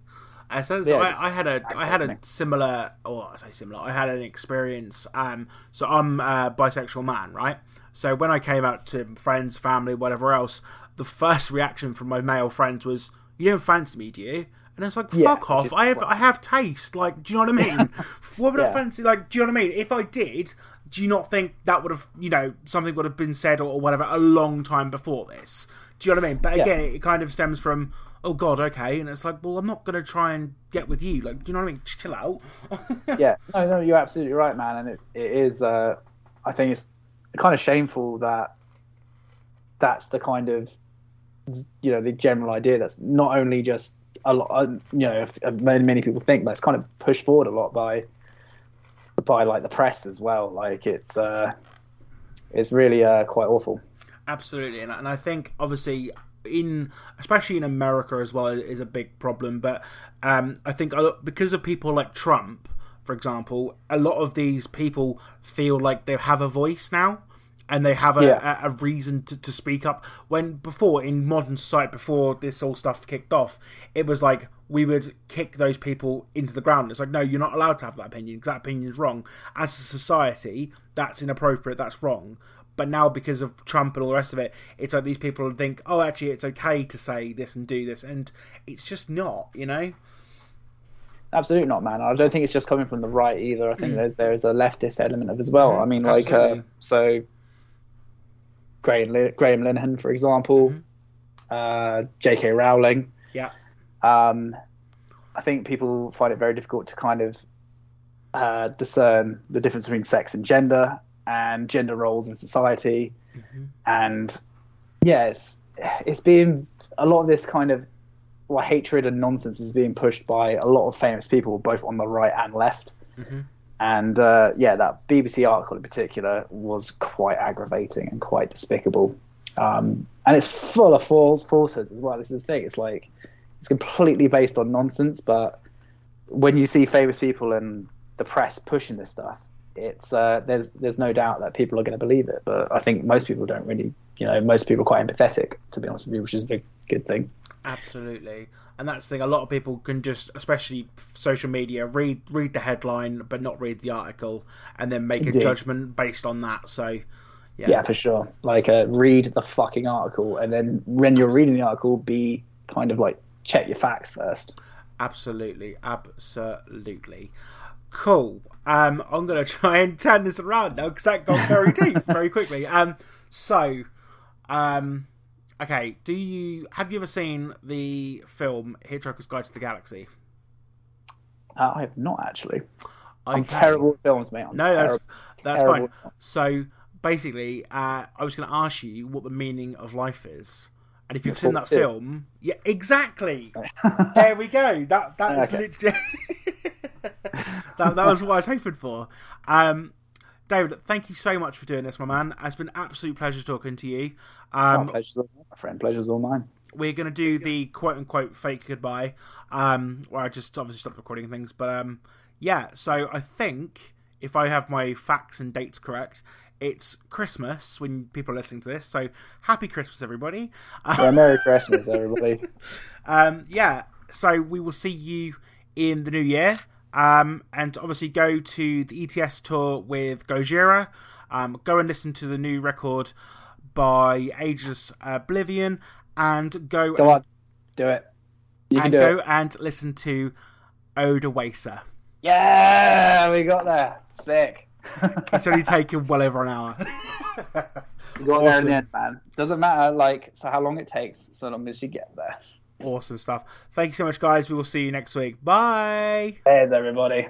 I said yeah, I, I had a I had a similar or I say similar. I had an experience. Um, so I'm a bisexual man, right? So when I came out to friends, family, whatever else, the first reaction from my male friends was, "You don't fancy me, do you?" And it's like, Yeah, fuck off. I have I have taste. Like, do you know what I mean? what would I fancy? Like, do you know what I mean? If I did, do you not think that would have, you know, something would have been said or, or whatever a long time before this? Do you know what I mean? But Yeah. again, it kind of stems from, oh god, okay, and it's like, well, I'm not going to try and get with you. Like, do you know what I mean? Chill out. yeah, no, no, you're absolutely right, man. And it, it is, uh, I think it's kind of shameful that that's the kind of, you know, the general idea that's not only just a lot, uh, you know, many, many people think, but it's kind of pushed forward a lot by, by like the press as well. Like it's, uh, it's really uh, quite awful. Absolutely, and, and I think obviously in especially in America as well is a big problem. But um, I think because of people like Trump, for example, a lot of these people feel like they have a voice now. And they have a, Yeah. a, a reason to, to speak up. When before in modern society, before this all stuff kicked off, it was like we would kick those people into the ground. It's like, no, you're not allowed to have that opinion because that opinion is wrong. As a society, that's inappropriate. That's wrong. But now, because of Trump and all the rest of it, it's like these people think, oh, actually, it's okay to say this and do this, and it's just not, you know. Absolutely not, man. I don't think it's just coming from the right either. I think there's there's a leftist element of it as well. I mean, like, uh, so Graham, Graham Linehan, for example, uh, J.K. Rowling. Yeah, Um, I think people find it very difficult to kind of uh, discern the difference between sex and gender and gender roles in society. And yeah, it's, it's being a lot of this kind of well, hatred and nonsense is being pushed by a lot of famous people, both on the right and left. And uh, yeah, that BBC article in particular was quite aggravating and quite despicable. Um, and it's full of false falsehoods as well. This is the thing. It's like it's completely based on nonsense. But when you see famous people and the press pushing this stuff, it's uh, there's there's no doubt that people are going to believe it. But I think most people don't really, you know, most people are quite empathetic, to be honest with you, which is the good thing. absolutely. And that's the thing. A lot of people can just, especially social media, read read the headline but not read the article, and then make a judgment based on that. So, yeah, Yeah, for sure. Like, uh, read the fucking article, and then when you're reading the article, be kind of like check your facts first. Absolutely, absolutely. Cool. Um, I'm gonna try and turn this around now because that got very deep very quickly. Um, so, um, okay. Do you have you ever seen the film Hitchhiker's Guide to the Galaxy? Uh, I have not actually. I'm terrible at films, mate. I'm No, that's terrible. that's terrible. fine. So basically, uh, I was going to ask you what the meaning of life is, and if you've seen that too. film, yeah, exactly. there we go. That that is Okay. literally that, that was what I was hoping for. Um, David, thank you so much for doing this, my man. It's been an absolute pleasure talking to you. Oh, Um, pleasure's all mine, my friend. Pleasure's all mine. we're going to do the quote unquote fake goodbye, um, where I just obviously stopped recording things. But um, yeah, so I think if I have my facts and dates correct, it's Christmas when people are listening to this. So happy Christmas, everybody. Yeah, Merry Christmas, everybody. Um, yeah, so we will see you in the new year. Um, and obviously go to the ETS tour with Gojira. Um, go and listen to the new record by Ageless Oblivion, and go Go on, do it. You and do go it. and listen to Odoacer. Yeah, we got there. Sick. It's only taken well over an hour. You got there in Awesome. the end, man. Doesn't matter, like, so how long it takes, so long as you get there. Awesome stuff. Thank you so much, guys. We will see you next week. Bye. Cheers, everybody.